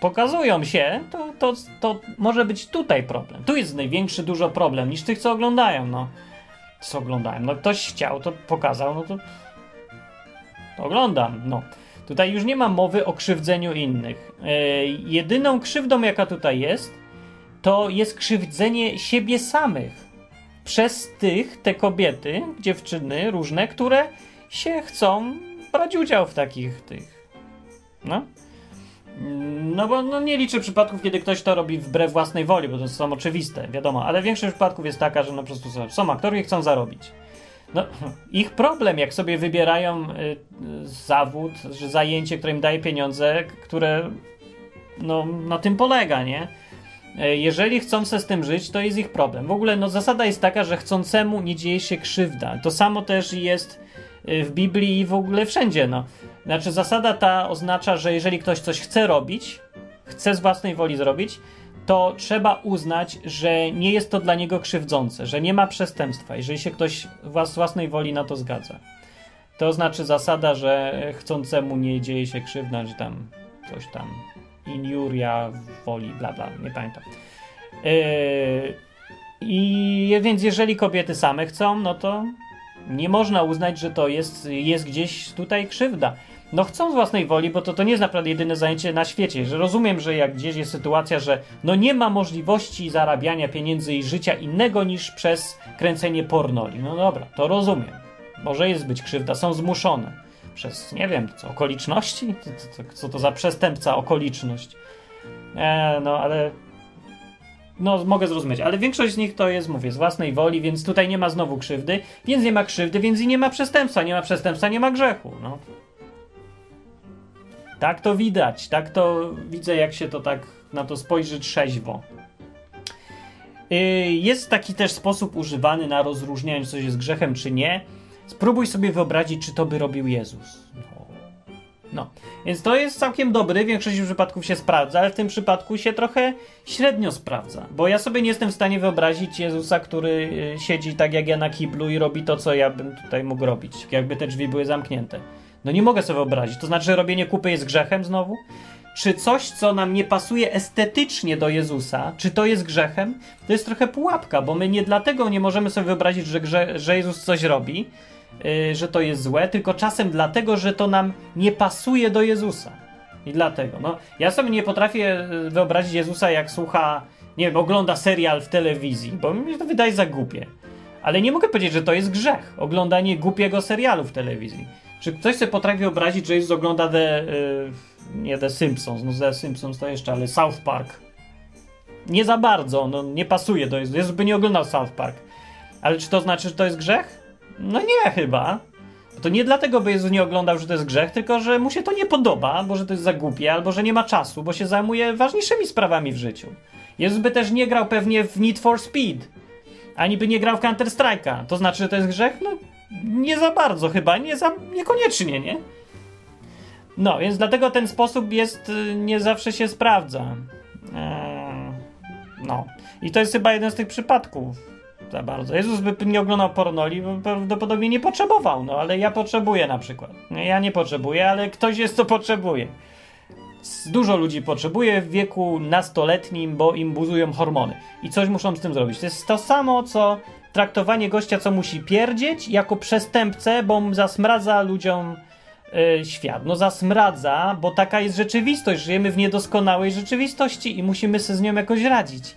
pokazują się, to, to, to może być tutaj problem. Tu jest największy dużo problem niż tych, co oglądają, no co oglądałem. No ktoś chciał, to pokazał, no to, to oglądam. No. Tutaj już nie ma mowy o krzywdzeniu innych. Yy, jedyną krzywdą, jaka tutaj jest, to jest krzywdzenie siebie samych przez tych, te kobiety, dziewczyny różne, które się chcą brać udział w takich tych. No. No bo no, nie liczę przypadków, kiedy ktoś to robi wbrew własnej woli, bo to są oczywiste, wiadomo, ale większość przypadków jest taka, że no po prostu są aktorzy i chcą zarobić. No, ich problem, jak sobie wybierają y, zawód, że zajęcie, które im daje pieniądze, które no, na tym polega, nie? E, jeżeli chcą se z tym żyć, to jest ich problem. W ogóle no, zasada jest taka, że chcącemu nie dzieje się krzywda. To samo też jest y, w Biblii i w ogóle wszędzie. No. Znaczy, zasada ta oznacza, że jeżeli ktoś coś chce robić, chce z własnej woli zrobić, to trzeba uznać, że nie jest to dla niego krzywdzące, że nie ma przestępstwa, jeżeli się ktoś z własnej woli na to zgadza. To znaczy zasada, że chcącemu nie dzieje się krzywda, że tam coś tam injuria woli, bla bla, nie pamiętam. Yy, I więc jeżeli kobiety same chcą, no to nie można uznać, że to jest, jest gdzieś tutaj krzywda. No chcą z własnej woli, bo to, to nie jest naprawdę jedyne zajęcie na świecie. Że rozumiem, że jak gdzieś jest sytuacja, że no nie ma możliwości zarabiania pieniędzy i życia innego niż przez kręcenie pornoli. No dobra, to rozumiem. Może jest być krzywda, są zmuszone przez, nie wiem, co, okoliczności? Co, co, to za przestępca okoliczność? E, no, ale no, mogę zrozumieć, ale większość z nich to jest, mówię, z własnej woli, więc tutaj nie ma znowu krzywdy, więc nie ma krzywdy, więc i nie ma przestępstwa, nie ma przestępstwa, nie ma grzechu, no. Tak to widać, tak to widzę, jak się to tak na to spojrzy trzeźwo. Y, jest taki też sposób używany na rozróżnianie, czy coś jest grzechem, czy nie. Spróbuj sobie wyobrazić, czy to by robił Jezus. No. no. Więc to jest całkiem dobry, w większości przypadków się sprawdza, ale w tym przypadku się trochę średnio sprawdza. Bo ja sobie nie jestem w stanie wyobrazić Jezusa, który y, siedzi tak jak ja na kiblu i robi to, co ja bym tutaj mógł robić, jakby te drzwi były zamknięte. No nie mogę sobie wyobrazić. To znaczy, że robienie kupy jest grzechem znowu? Czy coś, co nam nie pasuje estetycznie do Jezusa, czy to jest grzechem? To jest trochę pułapka, bo my nie dlatego nie możemy sobie wyobrazić, że, grze, że Jezus coś robi, yy, że to jest złe, tylko czasem dlatego, że to nam nie pasuje do Jezusa. I dlatego. No, ja sobie nie potrafię y, wyobrazić Jezusa, jak słucha, nie wiem, ogląda serial w telewizji, bo mi to wydaje za głupie. Ale nie mogę powiedzieć, że to jest grzech, oglądanie głupiego serialu w telewizji. Czy ktoś sobie potrafi wyobrazić, że Jezus ogląda The, yy, nie The Simpsons, no The Simpsons to jeszcze, ale South Park. Nie za bardzo, no nie pasuje do Jezus. By nie oglądał South Park. Ale czy to znaczy, że to jest grzech? No nie chyba. To nie dlatego, by Jezus nie oglądał, że to jest grzech, tylko że mu się to nie podoba, albo że to jest za głupie, albo że nie ma czasu, bo się zajmuje ważniejszymi sprawami w życiu. Jezus by też nie grał pewnie w Need for Speed, ani by nie grał w Counter Strike'a. To znaczy, że to jest grzech? No nie za bardzo chyba, nie za, niekoniecznie, nie? No, więc dlatego ten sposób jest, y, nie zawsze się sprawdza. Eee, no. I to jest chyba jeden z tych przypadków. Za bardzo. Jezus by nie oglądał pornoli, bo prawdopodobnie nie potrzebował, no ale ja potrzebuję na przykład. Ja nie potrzebuję, ale ktoś jest, co potrzebuje. Dużo ludzi potrzebuje w wieku nastoletnim, bo im buzują hormony. I coś muszą z tym zrobić. To jest to samo, co traktowanie gościa, co musi pierdzieć, jako przestępcę, bo zasmradza ludziom yy, świat. No zasmradza, bo taka jest rzeczywistość. Żyjemy w niedoskonałej rzeczywistości i musimy sobie z nią jakoś radzić.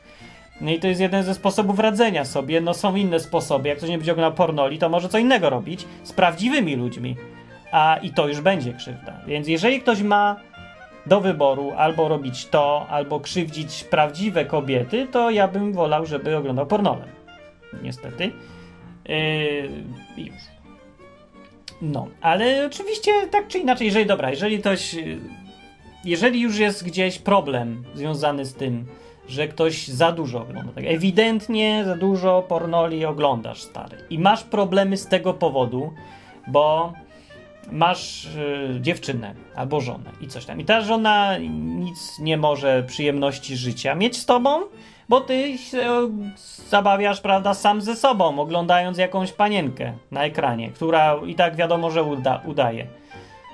No i to jest jeden ze sposobów radzenia sobie. No są inne sposoby. Jak ktoś nie będzie oglądał pornoli, to może co innego robić z prawdziwymi ludźmi. A i to już będzie krzywda. Więc jeżeli ktoś ma do wyboru albo robić to, albo krzywdzić prawdziwe kobiety, to ja bym wolał, żeby oglądał pornole. Niestety. Yy, już. No, ale oczywiście tak czy inaczej, jeżeli dobra, jeżeli ktoś. Jeżeli już jest gdzieś problem związany z tym, że ktoś za dużo ogląda, tak ewidentnie za dużo pornoli oglądasz, stary, i masz problemy z tego powodu, bo masz y, dziewczynę albo żonę i coś tam. I ta żona nic nie może przyjemności życia mieć z tobą, bo ty się zabawiasz, prawda, sam ze sobą, oglądając jakąś panienkę na ekranie, która i tak wiadomo, że uda, udaje.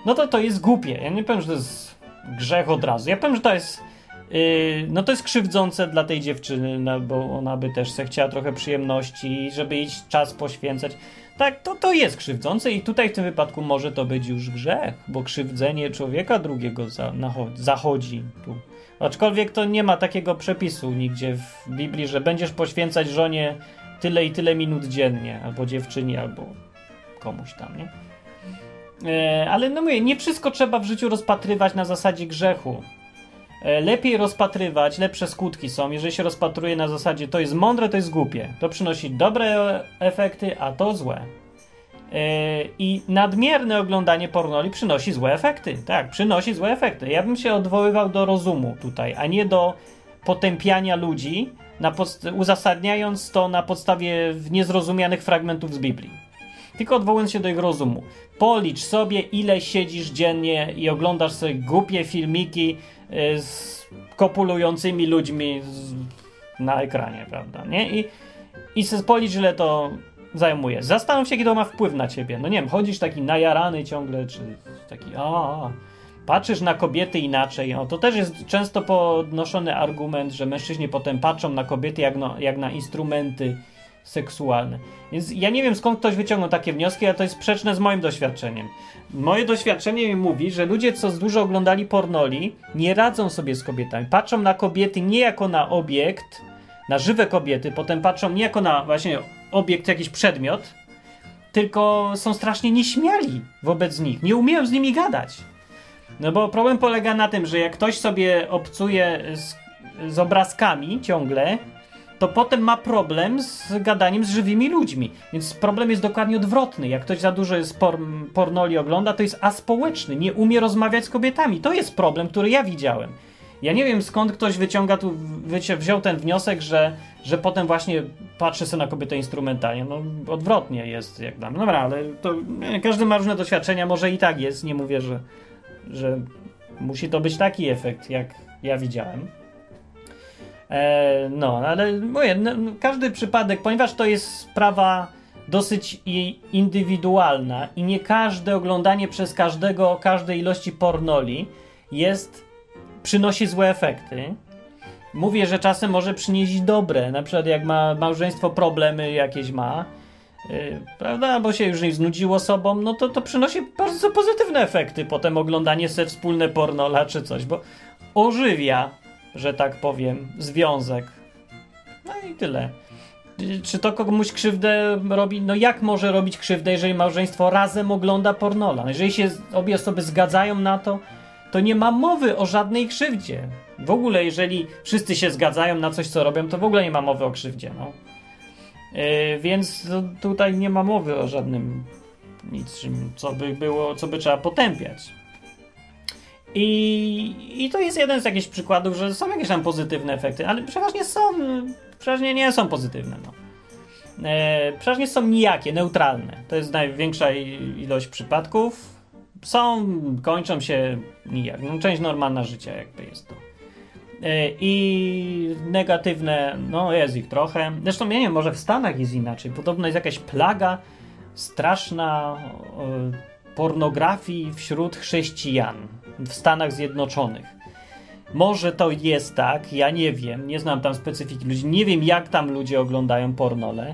No to to jest głupie. Ja nie powiem, że to jest grzech od razu. Ja powiem, że to jest. Yy, no to jest krzywdzące dla tej dziewczyny, no, bo ona by też se chciała trochę przyjemności, żeby jej czas poświęcać. Tak, to, to jest krzywdzące i tutaj w tym wypadku może to być już grzech, bo krzywdzenie człowieka drugiego za, zachodzi tu Aczkolwiek to nie ma takiego przepisu nigdzie w Biblii, że będziesz poświęcać żonie tyle i tyle minut dziennie, albo dziewczynie, albo komuś tam, nie? E, ale no mówię, nie wszystko trzeba w życiu rozpatrywać na zasadzie grzechu. E, lepiej rozpatrywać, lepsze skutki są, jeżeli się rozpatruje na zasadzie to jest mądre, to jest głupie. To przynosi dobre efekty, a to złe. E, I nadmierne oglądanie pornoli przynosi złe efekty. Tak, przynosi złe efekty. Ja bym się odwoływał do rozumu tutaj, a nie do potępiania ludzi, uzasadniając to na podstawie niezrozumianych fragmentów z Biblii. Tylko odwołując się do ich rozumu. Policz sobie, ile siedzisz dziennie i oglądasz sobie głupie filmiki y, z kopulującymi ludźmi na ekranie, prawda? Nie? I, i policz, ile to zajmuje. Zastanów się, jaki to ma wpływ na ciebie. No nie wiem, chodzisz taki najarany ciągle, czy taki a, a patrzysz na kobiety inaczej. No, to też jest często podnoszony argument, że mężczyźni potem patrzą na kobiety jak, no, jak na instrumenty seksualne. Więc ja nie wiem skąd ktoś wyciągnął takie wnioski, ale to jest sprzeczne z moim doświadczeniem. Moje doświadczenie mi mówi, że ludzie, co dużo oglądali pornoli, nie radzą sobie z kobietami. Patrzą na kobiety nie jako na obiekt, na żywe kobiety, potem patrzą nie jako na właśnie obiekt, jakiś przedmiot, tylko są strasznie nieśmiali wobec nich. Nie umieją z nimi gadać. No bo problem polega na tym, że jak ktoś sobie obcuje z, z obrazkami ciągle, to potem ma problem z gadaniem z żywymi ludźmi. Więc problem jest dokładnie odwrotny. Jak ktoś za dużo jest por pornoli ogląda, to jest aspołeczny, nie umie rozmawiać z kobietami. To jest problem, który ja widziałem. Ja nie wiem skąd ktoś wyciąga tu, wziął ten wniosek, że, że potem właśnie patrzy sobie na kobietę instrumentalnie. No odwrotnie jest, jak dam. Dobra, ale to każdy ma różne doświadczenia, może i tak jest. Nie mówię, że, że musi to być taki efekt, jak ja widziałem. E, no, ale mówię, no, każdy przypadek, ponieważ to jest sprawa dosyć indywidualna i nie każde oglądanie przez każdego, każdej ilości pornoli jest, przynosi złe efekty. Mówię, że czasem może przynieść dobre, na przykład jak ma małżeństwo problemy jakieś ma, yy, prawda, albo się już nie znudziło sobą, no to to przynosi bardzo pozytywne efekty potem oglądanie se wspólne pornola czy coś, bo ożywia że tak powiem, związek. No i tyle. Czy to komuś krzywdę robi? No jak może robić krzywdę, jeżeli małżeństwo razem ogląda pornola? No jeżeli się obie osoby zgadzają na to, to nie ma mowy o żadnej krzywdzie. W ogóle, jeżeli wszyscy się zgadzają na coś, co robią, to w ogóle nie ma mowy o krzywdzie. No. Yy, więc tutaj nie ma mowy o żadnym niczym, co by było, co by trzeba potępiać. I, I to jest jeden z jakichś przykładów, że są jakieś tam pozytywne efekty, ale przeważnie są, przeważnie nie są pozytywne. No. E, przeważnie są nijakie, neutralne. To jest największa ilość przypadków. Są, kończą się nijak. No, część normalna życia jakby jest to. E, I negatywne, no jest ich trochę. Zresztą nie wiem, może w Stanach jest inaczej. Podobno jest jakaś plaga straszna pornografii wśród chrześcijan w Stanach Zjednoczonych. Może to jest tak, ja nie wiem, nie znam tam specyfiki ludzi, nie wiem jak tam ludzie oglądają pornole.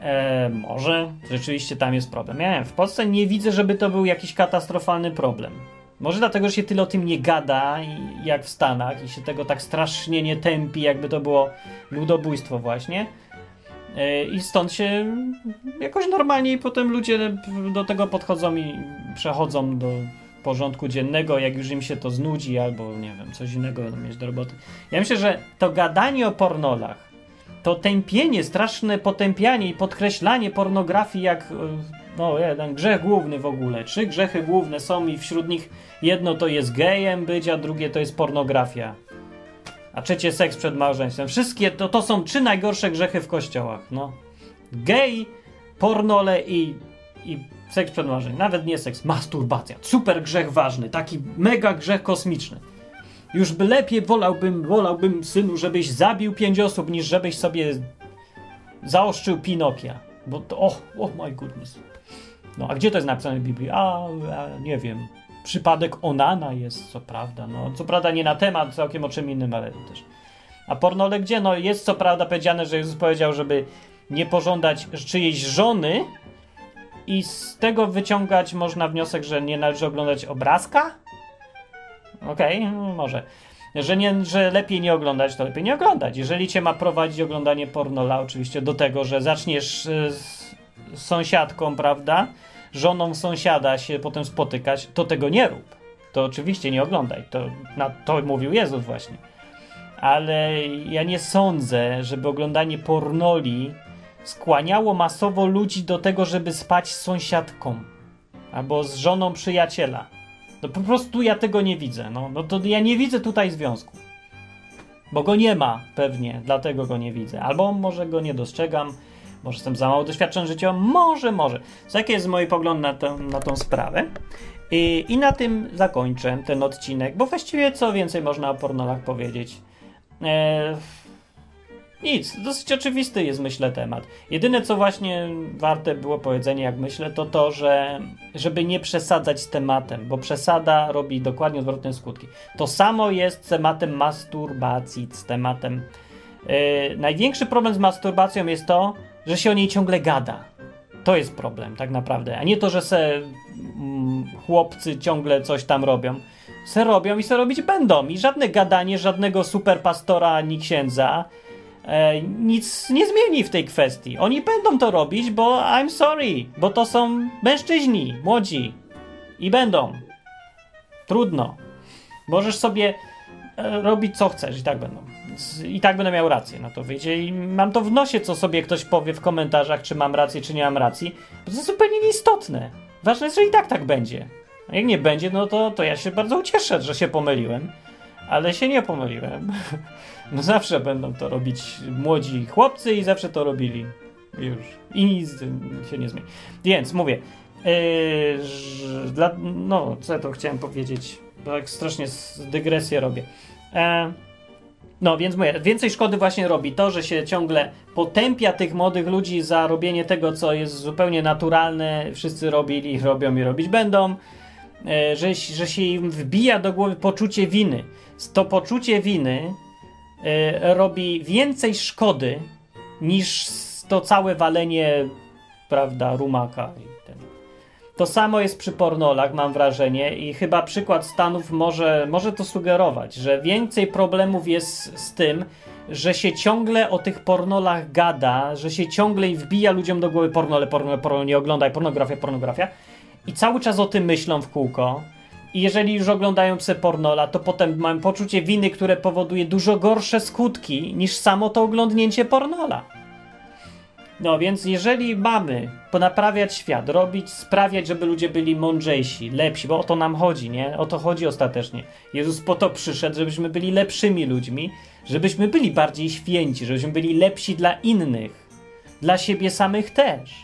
E, może rzeczywiście tam jest problem. Ja wiem, w Polsce nie widzę, żeby to był jakiś katastrofalny problem. Może dlatego, że się tyle o tym nie gada, jak w Stanach, i się tego tak strasznie nie tępi, jakby to było ludobójstwo, właśnie. E, I stąd się jakoś normalnie i potem ludzie do tego podchodzą i przechodzą do porządku dziennego, jak już im się to znudzi, albo nie wiem, coś innego będą mieć do roboty. Ja myślę, że to gadanie o pornolach, to tępienie, straszne potępianie i podkreślanie pornografii jak e, no, jeden grzech główny w ogóle. Trzy grzechy główne są i wśród nich jedno to jest gejem być, a drugie to jest pornografia. A trzecie seks przed małżeństwem. Wszystkie to, to są trzy najgorsze grzechy w kościołach. No. Gej, pornole i, i Seks przed marzeniem. Nawet nie seks, masturbacja. Super grzech ważny, taki mega grzech kosmiczny. Już by lepiej wolałbym, wolałbym, synu, żebyś zabił pięć osób, niż żebyś sobie zaoszczył Pinokia. Bo to, oh, oh my goodness. No, a gdzie to jest napisane w Biblii? A, a, nie wiem. Przypadek Onana jest, co prawda. No, co prawda nie na temat, całkiem o czym innym, ale też. A pornole gdzie? No, jest co prawda powiedziane, że Jezus powiedział, żeby nie pożądać czyjejś żony, i z tego wyciągać można wniosek, że nie należy oglądać obrazka? Okej, okay, może. że, nie, że lepiej nie oglądać, to lepiej nie oglądać. Jeżeli cię ma prowadzić oglądanie pornola, oczywiście do tego, że zaczniesz y, z sąsiadką, prawda, żoną sąsiada się potem spotykać, to tego nie rób. To oczywiście nie oglądaj. To, na, to mówił Jezus właśnie. Ale ja nie sądzę, żeby oglądanie pornoli skłaniało masowo ludzi do tego, żeby spać z sąsiadką albo z żoną przyjaciela. No po prostu ja tego nie widzę. No, no to ja nie widzę tutaj związku. Bo go nie ma pewnie, dlatego go nie widzę. Albo może go nie dostrzegam, może jestem za mało doświadczony życiowo, może, może. Taki jest mój pogląd na, tę, na tą sprawę. I, I na tym zakończę ten odcinek, bo właściwie co więcej można o pornolach powiedzieć. Eee, nic, dosyć oczywisty jest, myślę, temat. Jedyne, co właśnie warte było powiedzenia, jak myślę, to to, że żeby nie przesadzać z tematem, bo przesada robi dokładnie odwrotne skutki. To samo jest z tematem masturbacji, z tematem. Yy, największy problem z masturbacją jest to, że się o niej ciągle gada. To jest problem, tak naprawdę, a nie to, że se mm, chłopcy ciągle coś tam robią. Se robią i se robić będą. I żadne gadanie, żadnego superpastora ani księdza e, nic nie zmieni w tej kwestii. Oni będą to robić, bo I'm sorry, bo to są mężczyźni, młodzi i będą. Trudno. Możesz sobie e, robić co chcesz i tak będą. I tak będę miał rację, no to wyjdzie i mam to w nosie, co sobie ktoś powie w komentarzach, czy mam rację, czy nie mam racji, bo to jest zupełnie nieistotne. Ważne jest, że i tak tak będzie. A jak nie będzie, no to, to ja się bardzo ucieszę, że się pomyliłem. Ale się nie pomyliłem. No zawsze będą to robić młodzi chłopcy i zawsze to robili. Już. I nic się nie zmieni. Więc mówię. Yy, dla, no, co ja to chciałem powiedzieć? Bo tak strasznie dygresję robię. E, no, więc mówię, więcej szkody właśnie robi to, że się ciągle potępia tych młodych ludzi za robienie tego, co jest zupełnie naturalne. Wszyscy robili, robią i robić będą. E, że, że się im wbija do głowy poczucie winy. To poczucie winy e, robi więcej szkody niż to całe walenie, prawda, rumaka. To samo jest przy pornolach, mam wrażenie, i chyba przykład Stanów może, może to sugerować, że więcej problemów jest z tym, że się ciągle o tych pornolach gada, że się ciągle wbija ludziom do głowy pornole, pornole, pornole, nie oglądaj, pornografia, pornografia, i cały czas o tym myślą w kółko. I jeżeli już oglądają pse pornola, to potem mam poczucie winy, które powoduje dużo gorsze skutki niż samo to oglądnięcie pornola. No więc jeżeli mamy ponaprawiać świat, robić, sprawiać, żeby ludzie byli mądrzejsi, lepsi, bo o to nam chodzi, nie? O to chodzi ostatecznie. Jezus po to przyszedł, żebyśmy byli lepszymi ludźmi, żebyśmy byli bardziej święci, żebyśmy byli lepsi dla innych, dla siebie samych też.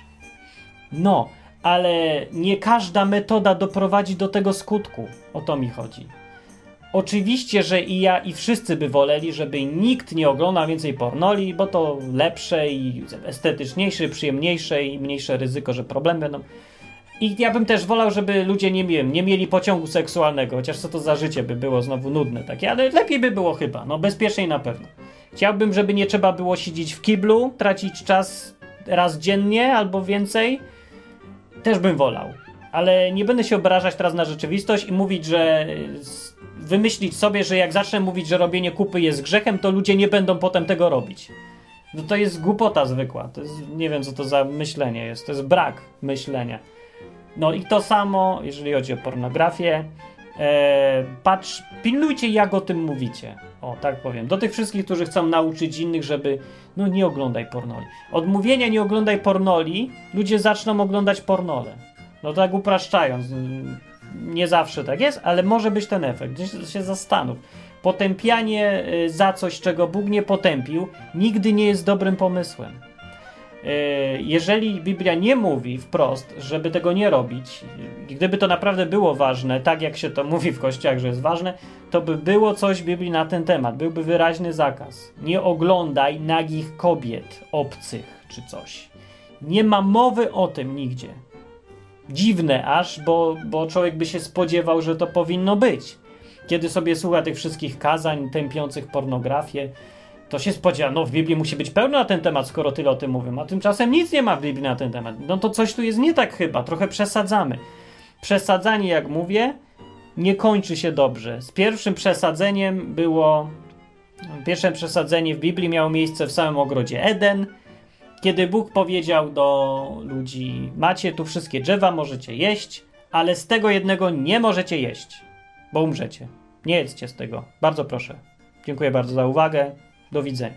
No, ale nie każda metoda doprowadzi do tego skutku. O to mi chodzi. Oczywiście, że i ja, i wszyscy by woleli, żeby nikt nie oglądał więcej pornoli, bo to lepsze i estetyczniejsze, przyjemniejsze i mniejsze ryzyko, że problemy będą. I ja bym też wolał, żeby ludzie nie, wiem, nie mieli pociągu seksualnego, chociaż co to za życie by było znowu nudne takie, ale lepiej by było chyba, no bezpieczniej na pewno. Chciałbym, żeby nie trzeba było siedzieć w kiblu, tracić czas raz dziennie albo więcej. Też bym wolał. Ale nie będę się obrażać teraz na rzeczywistość i mówić, że wymyślić sobie, że jak zacznę mówić, że robienie kupy jest grzechem, to ludzie nie będą potem tego robić. No to jest głupota zwykła. To jest, nie wiem, co to za myślenie jest. To jest brak myślenia. No i to samo, jeżeli chodzi o pornografię. E, patrz, pilnujcie, jak o tym mówicie. O, tak powiem. Do tych wszystkich, którzy chcą nauczyć innych, żeby. No nie oglądaj pornoli. Od mówienia nie oglądaj pornoli, ludzie zaczną oglądać pornole. No tak upraszczając nie zawsze tak jest, ale może być ten efekt. Gdzieś się zastanów. Potępianie y, za coś, czego Bóg nie potępił, nigdy nie jest dobrym pomysłem. Y, jeżeli Biblia nie mówi wprost, żeby tego nie robić, gdyby to naprawdę było ważne, tak jak się to mówi w kościołach, że jest ważne, to by było coś w Biblii na ten temat. Byłby wyraźny zakaz. Nie oglądaj nagich kobiet obcych czy coś. Nie ma mowy o tym nigdzie dziwne aż, bo, bo człowiek by się spodziewał, że to powinno być. Kiedy sobie słucha tych wszystkich kazań tępiących pornografię, to się spodziewa, no w Biblii musi być pełno na ten temat, skoro tyle o tym mówią, a tymczasem nic nie ma w Biblii na ten temat. No to coś tu jest nie tak chyba, trochę przesadzamy. Przesadzanie, jak mówię, nie kończy się dobrze. Z pierwszym przesadzeniem było. Pierwsze przesadzenie w Biblii miało miejsce w samym ogrodzie Eden, kiedy Bóg powiedział do ludzi: Macie tu wszystkie drzewa, możecie jeść, ale z tego jednego nie możecie jeść, bo umrzecie. Nie jedzcie z tego. Bardzo proszę. Dziękuję bardzo za uwagę. Do widzenia.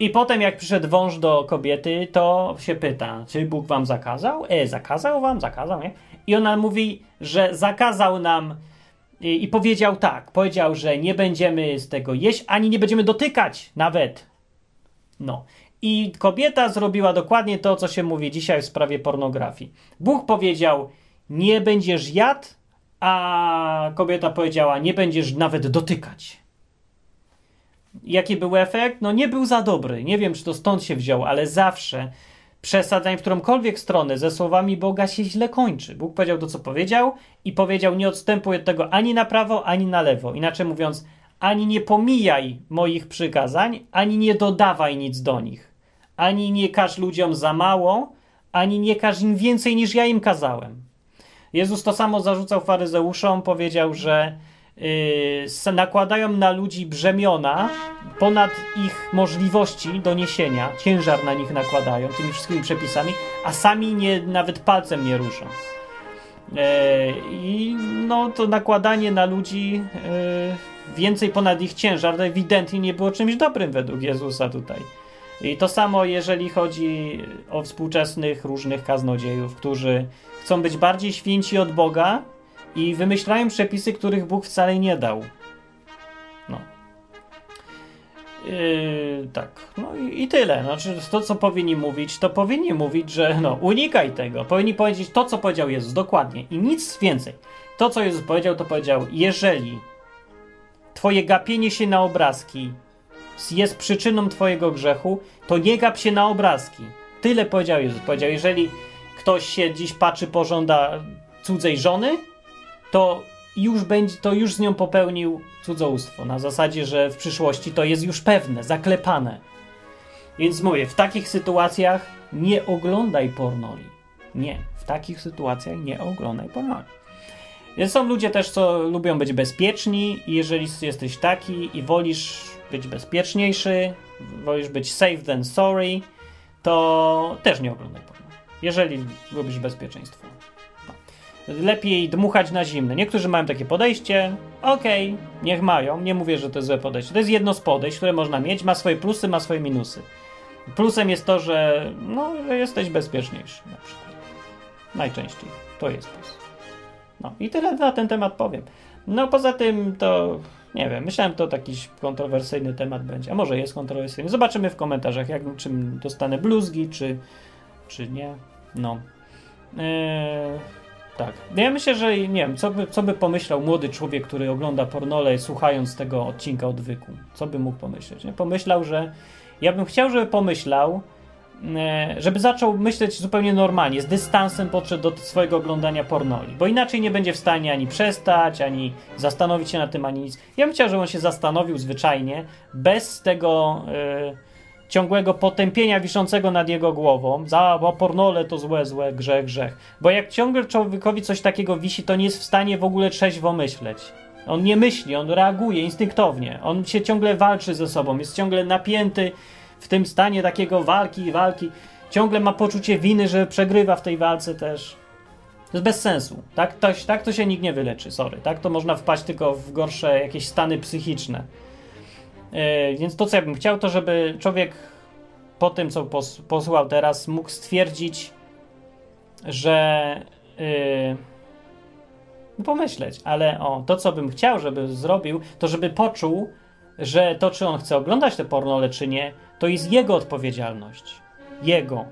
I potem, jak przyszedł wąż do kobiety, to się pyta, czy Bóg wam zakazał? E, zakazał wam? Zakazał, nie? I ona mówi, że zakazał nam i, i powiedział tak, powiedział, że nie będziemy z tego jeść, ani nie będziemy dotykać nawet. No. I kobieta zrobiła dokładnie to, co się mówi dzisiaj w sprawie pornografii. Bóg powiedział, nie będziesz jadł, a kobieta powiedziała, nie będziesz nawet dotykać. Jaki był efekt? No nie był za dobry. Nie wiem, czy to stąd się wziął, ale zawsze przesadzań w którąkolwiek stronę ze słowami Boga się źle kończy. Bóg powiedział to, co powiedział i powiedział, nie odstępuj od tego ani na prawo, ani na lewo. Inaczej mówiąc, ani nie pomijaj moich przykazań, ani nie dodawaj nic do nich. Ani nie każ ludziom za mało, ani nie każ im więcej niż ja im kazałem. Jezus to samo zarzucał faryzeuszom, powiedział, że yy, nakładają na ludzi brzemiona ponad ich możliwości doniesienia, ciężar na nich nakładają tymi wszystkimi przepisami, a sami nie, nawet palcem nie ruszą. Yy, I no to nakładanie na ludzi yy, więcej ponad ich ciężar to ewidentnie nie było czymś dobrym według Jezusa tutaj. I to samo, jeżeli chodzi o współczesnych różnych kaznodziejów, którzy chcą być bardziej święci od Boga i wymyślają przepisy, których Bóg wcale nie dał. No. Yy, tak, no i, i, tyle. Znaczy, to, co powinni mówić, to powinni mówić, że no, unikaj tego. Powinni powiedzieć to, co powiedział Jezus, dokładnie. I nic więcej. To, co Jezus powiedział, to powiedział, jeżeli twoje gapienie się na obrazki jest przyczyną twojego grzechu, to nie gap się na obrazki. Tyle powiedział Jezus. Powiedział, jeżeli ktoś się dziś patrzy, pożąda cudzej żony, to już będzie, to już z nią popełnił cudzołóstwo. Na zasadzie, że w przyszłości to jest już pewne, zaklepane. Więc mówię, w takich sytuacjach nie oglądaj pornoli. Nie, w takich sytuacjach nie oglądaj pornoli. Są ludzie też, co lubią być bezpieczni i jeżeli jesteś taki i wolisz być bezpieczniejszy, wolisz być safe than sorry, to też nie oglądaj porno. Jeżeli lubisz bezpieczeństwo. No. Lepiej dmuchać na zimne. Niektórzy mają takie podejście, okej, okay, niech mają, nie mówię, że to jest złe podejście. To jest jedno z podejść, które można mieć, ma swoje plusy, ma swoje minusy. Plusem jest to, że, no, jesteś bezpieczniejszy na przykład. Najczęściej. To jest plus. No i tyle na ten temat powiem. No poza tym to nie wiem, myślałem, to taki kontrowersyjny temat będzie. A może jest kontrowersyjny. Zobaczymy w komentarzach, jak, czym dostanę bluzgi, czy, czy nie. No. Eee, tak. No ja myślę, że nie wiem, co by, co by pomyślał młody człowiek, który ogląda pornole, słuchając tego odcinka odwyku. Co by mógł pomyśleć? Nie? Pomyślał, że. Ja bym chciał, żeby pomyślał, żeby zaczął myśleć zupełnie normalnie, z dystansem podszedł do swojego oglądania pornoli, bo inaczej nie będzie w stanie ani przestać, ani zastanowić się na tym, ani nic. Ja bym chciał, żeby on się zastanowił zwyczajnie, bez tego e, ciągłego potępienia wiszącego nad jego głową, za bo pornole to złe, złe, grzech, grzech. Bo jak ciągle człowiekowi coś takiego wisi, to nie jest w stanie w ogóle trzeźwo myśleć. On nie myśli, on reaguje instynktownie, on się ciągle walczy ze sobą, jest ciągle napięty, w tym stanie takiego walki i walki, ciągle ma poczucie winy, że przegrywa w tej walce też. To jest bez sensu. Tak to, tak to się nikt nie wyleczy, sorry. Tak to można wpaść tylko w gorsze jakieś stany psychiczne. Yy, więc to, co ja bym chciał, to żeby człowiek po tym, co pos, teraz, mógł stwierdzić, że yy, pomyśleć, ale o, to, co bym chciał, żeby zrobił, to żeby poczuł, że to, czy on chce oglądać te pornole, czy nie, to jest jego odpowiedzialność. Jego.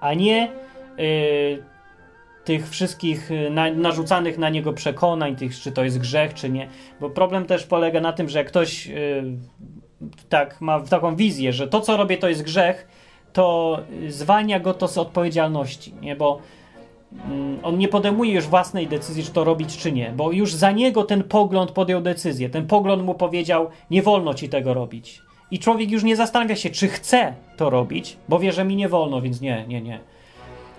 A nie y, tych wszystkich y, na, narzucanych na niego przekonań, tych, czy to jest grzech, czy nie. Bo problem też polega na tym, że jak ktoś y, tak ma taką wizję, że to, co robię, to jest grzech, to zwalnia go to z odpowiedzialności, nie? Bo mm, on nie podejmuje już własnej decyzji, czy to robić, czy nie, bo już za niego ten pogląd podjął decyzję. Ten pogląd mu powiedział: Nie wolno ci tego robić. I człowiek już nie zastanawia się, czy chce to robić, bo wie, że mi nie wolno, więc nie, nie, nie.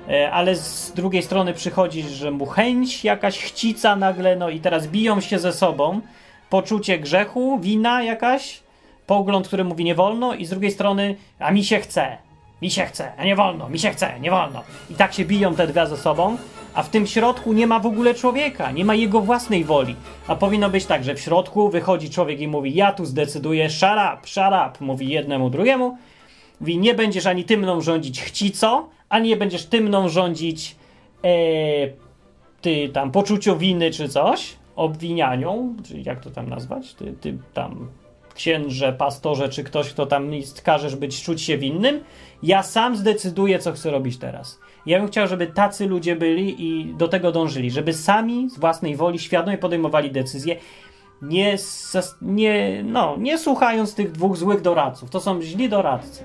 E, ale z drugiej strony przychodzi, że mu chęć jakaś chcica nagle, no i teraz biją się ze sobą, poczucie grzechu, wina jakaś, pogląd, który mówi nie wolno i z drugiej strony, a mi się chce, mi się chce, a nie wolno, mi się chce, nie wolno. I tak się biją te dwie ze sobą, a w tym środku nie ma w ogóle człowieka, nie ma jego własnej woli. A powinno być tak, że w środku wychodzi człowiek i mówi, ja tu zdecyduję, shut up, mówi jednemu drugiemu, mówi, nie będziesz ani ty mną rządzić chcico, ani nie będziesz ty mną rządzić e, ty tam poczuciu winy czy coś, obwinianiu, czy jak to tam nazwać, ty, ty tam księże, pastorze, czy ktoś, kto tam jest, każesz być, czuć się winnym, ja sam zdecyduję, co chcę robić teraz. Ja bym chciał, żeby tacy ludzie byli i do tego dążyli, żeby sami z własnej woli świadomie podejmowali decyzje, nie, nie, no, nie słuchając tych dwóch złych doradców. To są źli doradcy.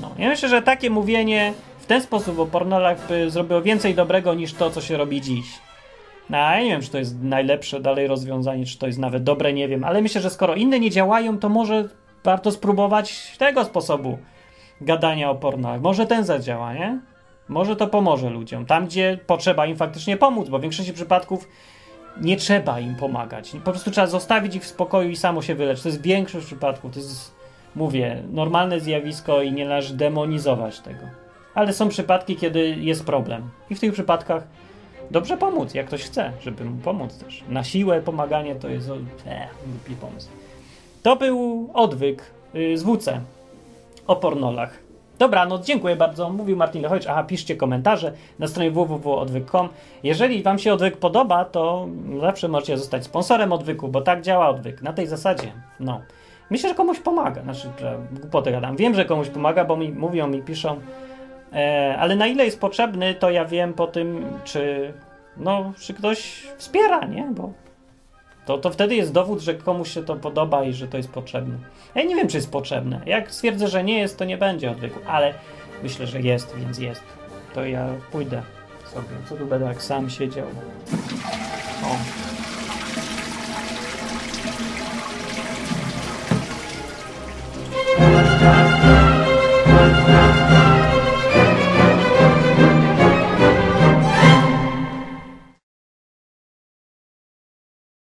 No, ja myślę, że takie mówienie w ten sposób o pornolach zrobiło więcej dobrego niż to, co się robi dziś. No, ja nie wiem, czy to jest najlepsze dalej rozwiązanie, czy to jest nawet dobre, nie wiem, ale myślę, że skoro inne nie działają, to może warto spróbować tego sposobu gadania o pornach. Może ten zadziała, nie? Może to pomoże ludziom. Tam, gdzie potrzeba im faktycznie pomóc, bo w większości przypadków nie trzeba im pomagać. Po prostu trzeba zostawić ich w spokoju i samo się wyleczyć. To jest większość przypadków. To jest, mówię, normalne zjawisko i nie należy demonizować tego. Ale są przypadki, kiedy jest problem. I w tych przypadkach dobrze pomóc, jak ktoś chce, żeby mu pomóc też. Na siłę pomaganie to jest e, głupi pomysł. To był odwyk yy, z WC o pornolach. Dobra, no dziękuję bardzo. Mówił Martin Lechowicz. Aha, piszcie komentarze na stronie www.odwyk.com. Jeżeli Wam się odwyk podoba, to zawsze możecie zostać sponsorem odwyku, bo tak działa odwyk. Na tej zasadzie. No. Myślę, że komuś pomaga. Znaczy, głupotę gadam. Wiem, że komuś pomaga, bo mi mówią mi, piszą. E, ale na ile jest potrzebny, to ja wiem po tym, czy no, czy ktoś wspiera, nie? Bo to, to wtedy jest dowód, że komuś się to podoba i że to jest potrzebne. Ja nie wiem, czy jest potrzebne. Jak stwierdzę, że nie jest, to nie będzie odwyku, ale myślę, że jest, więc jest. To ja pójdę sobie. Co tu będę jak sam siedział?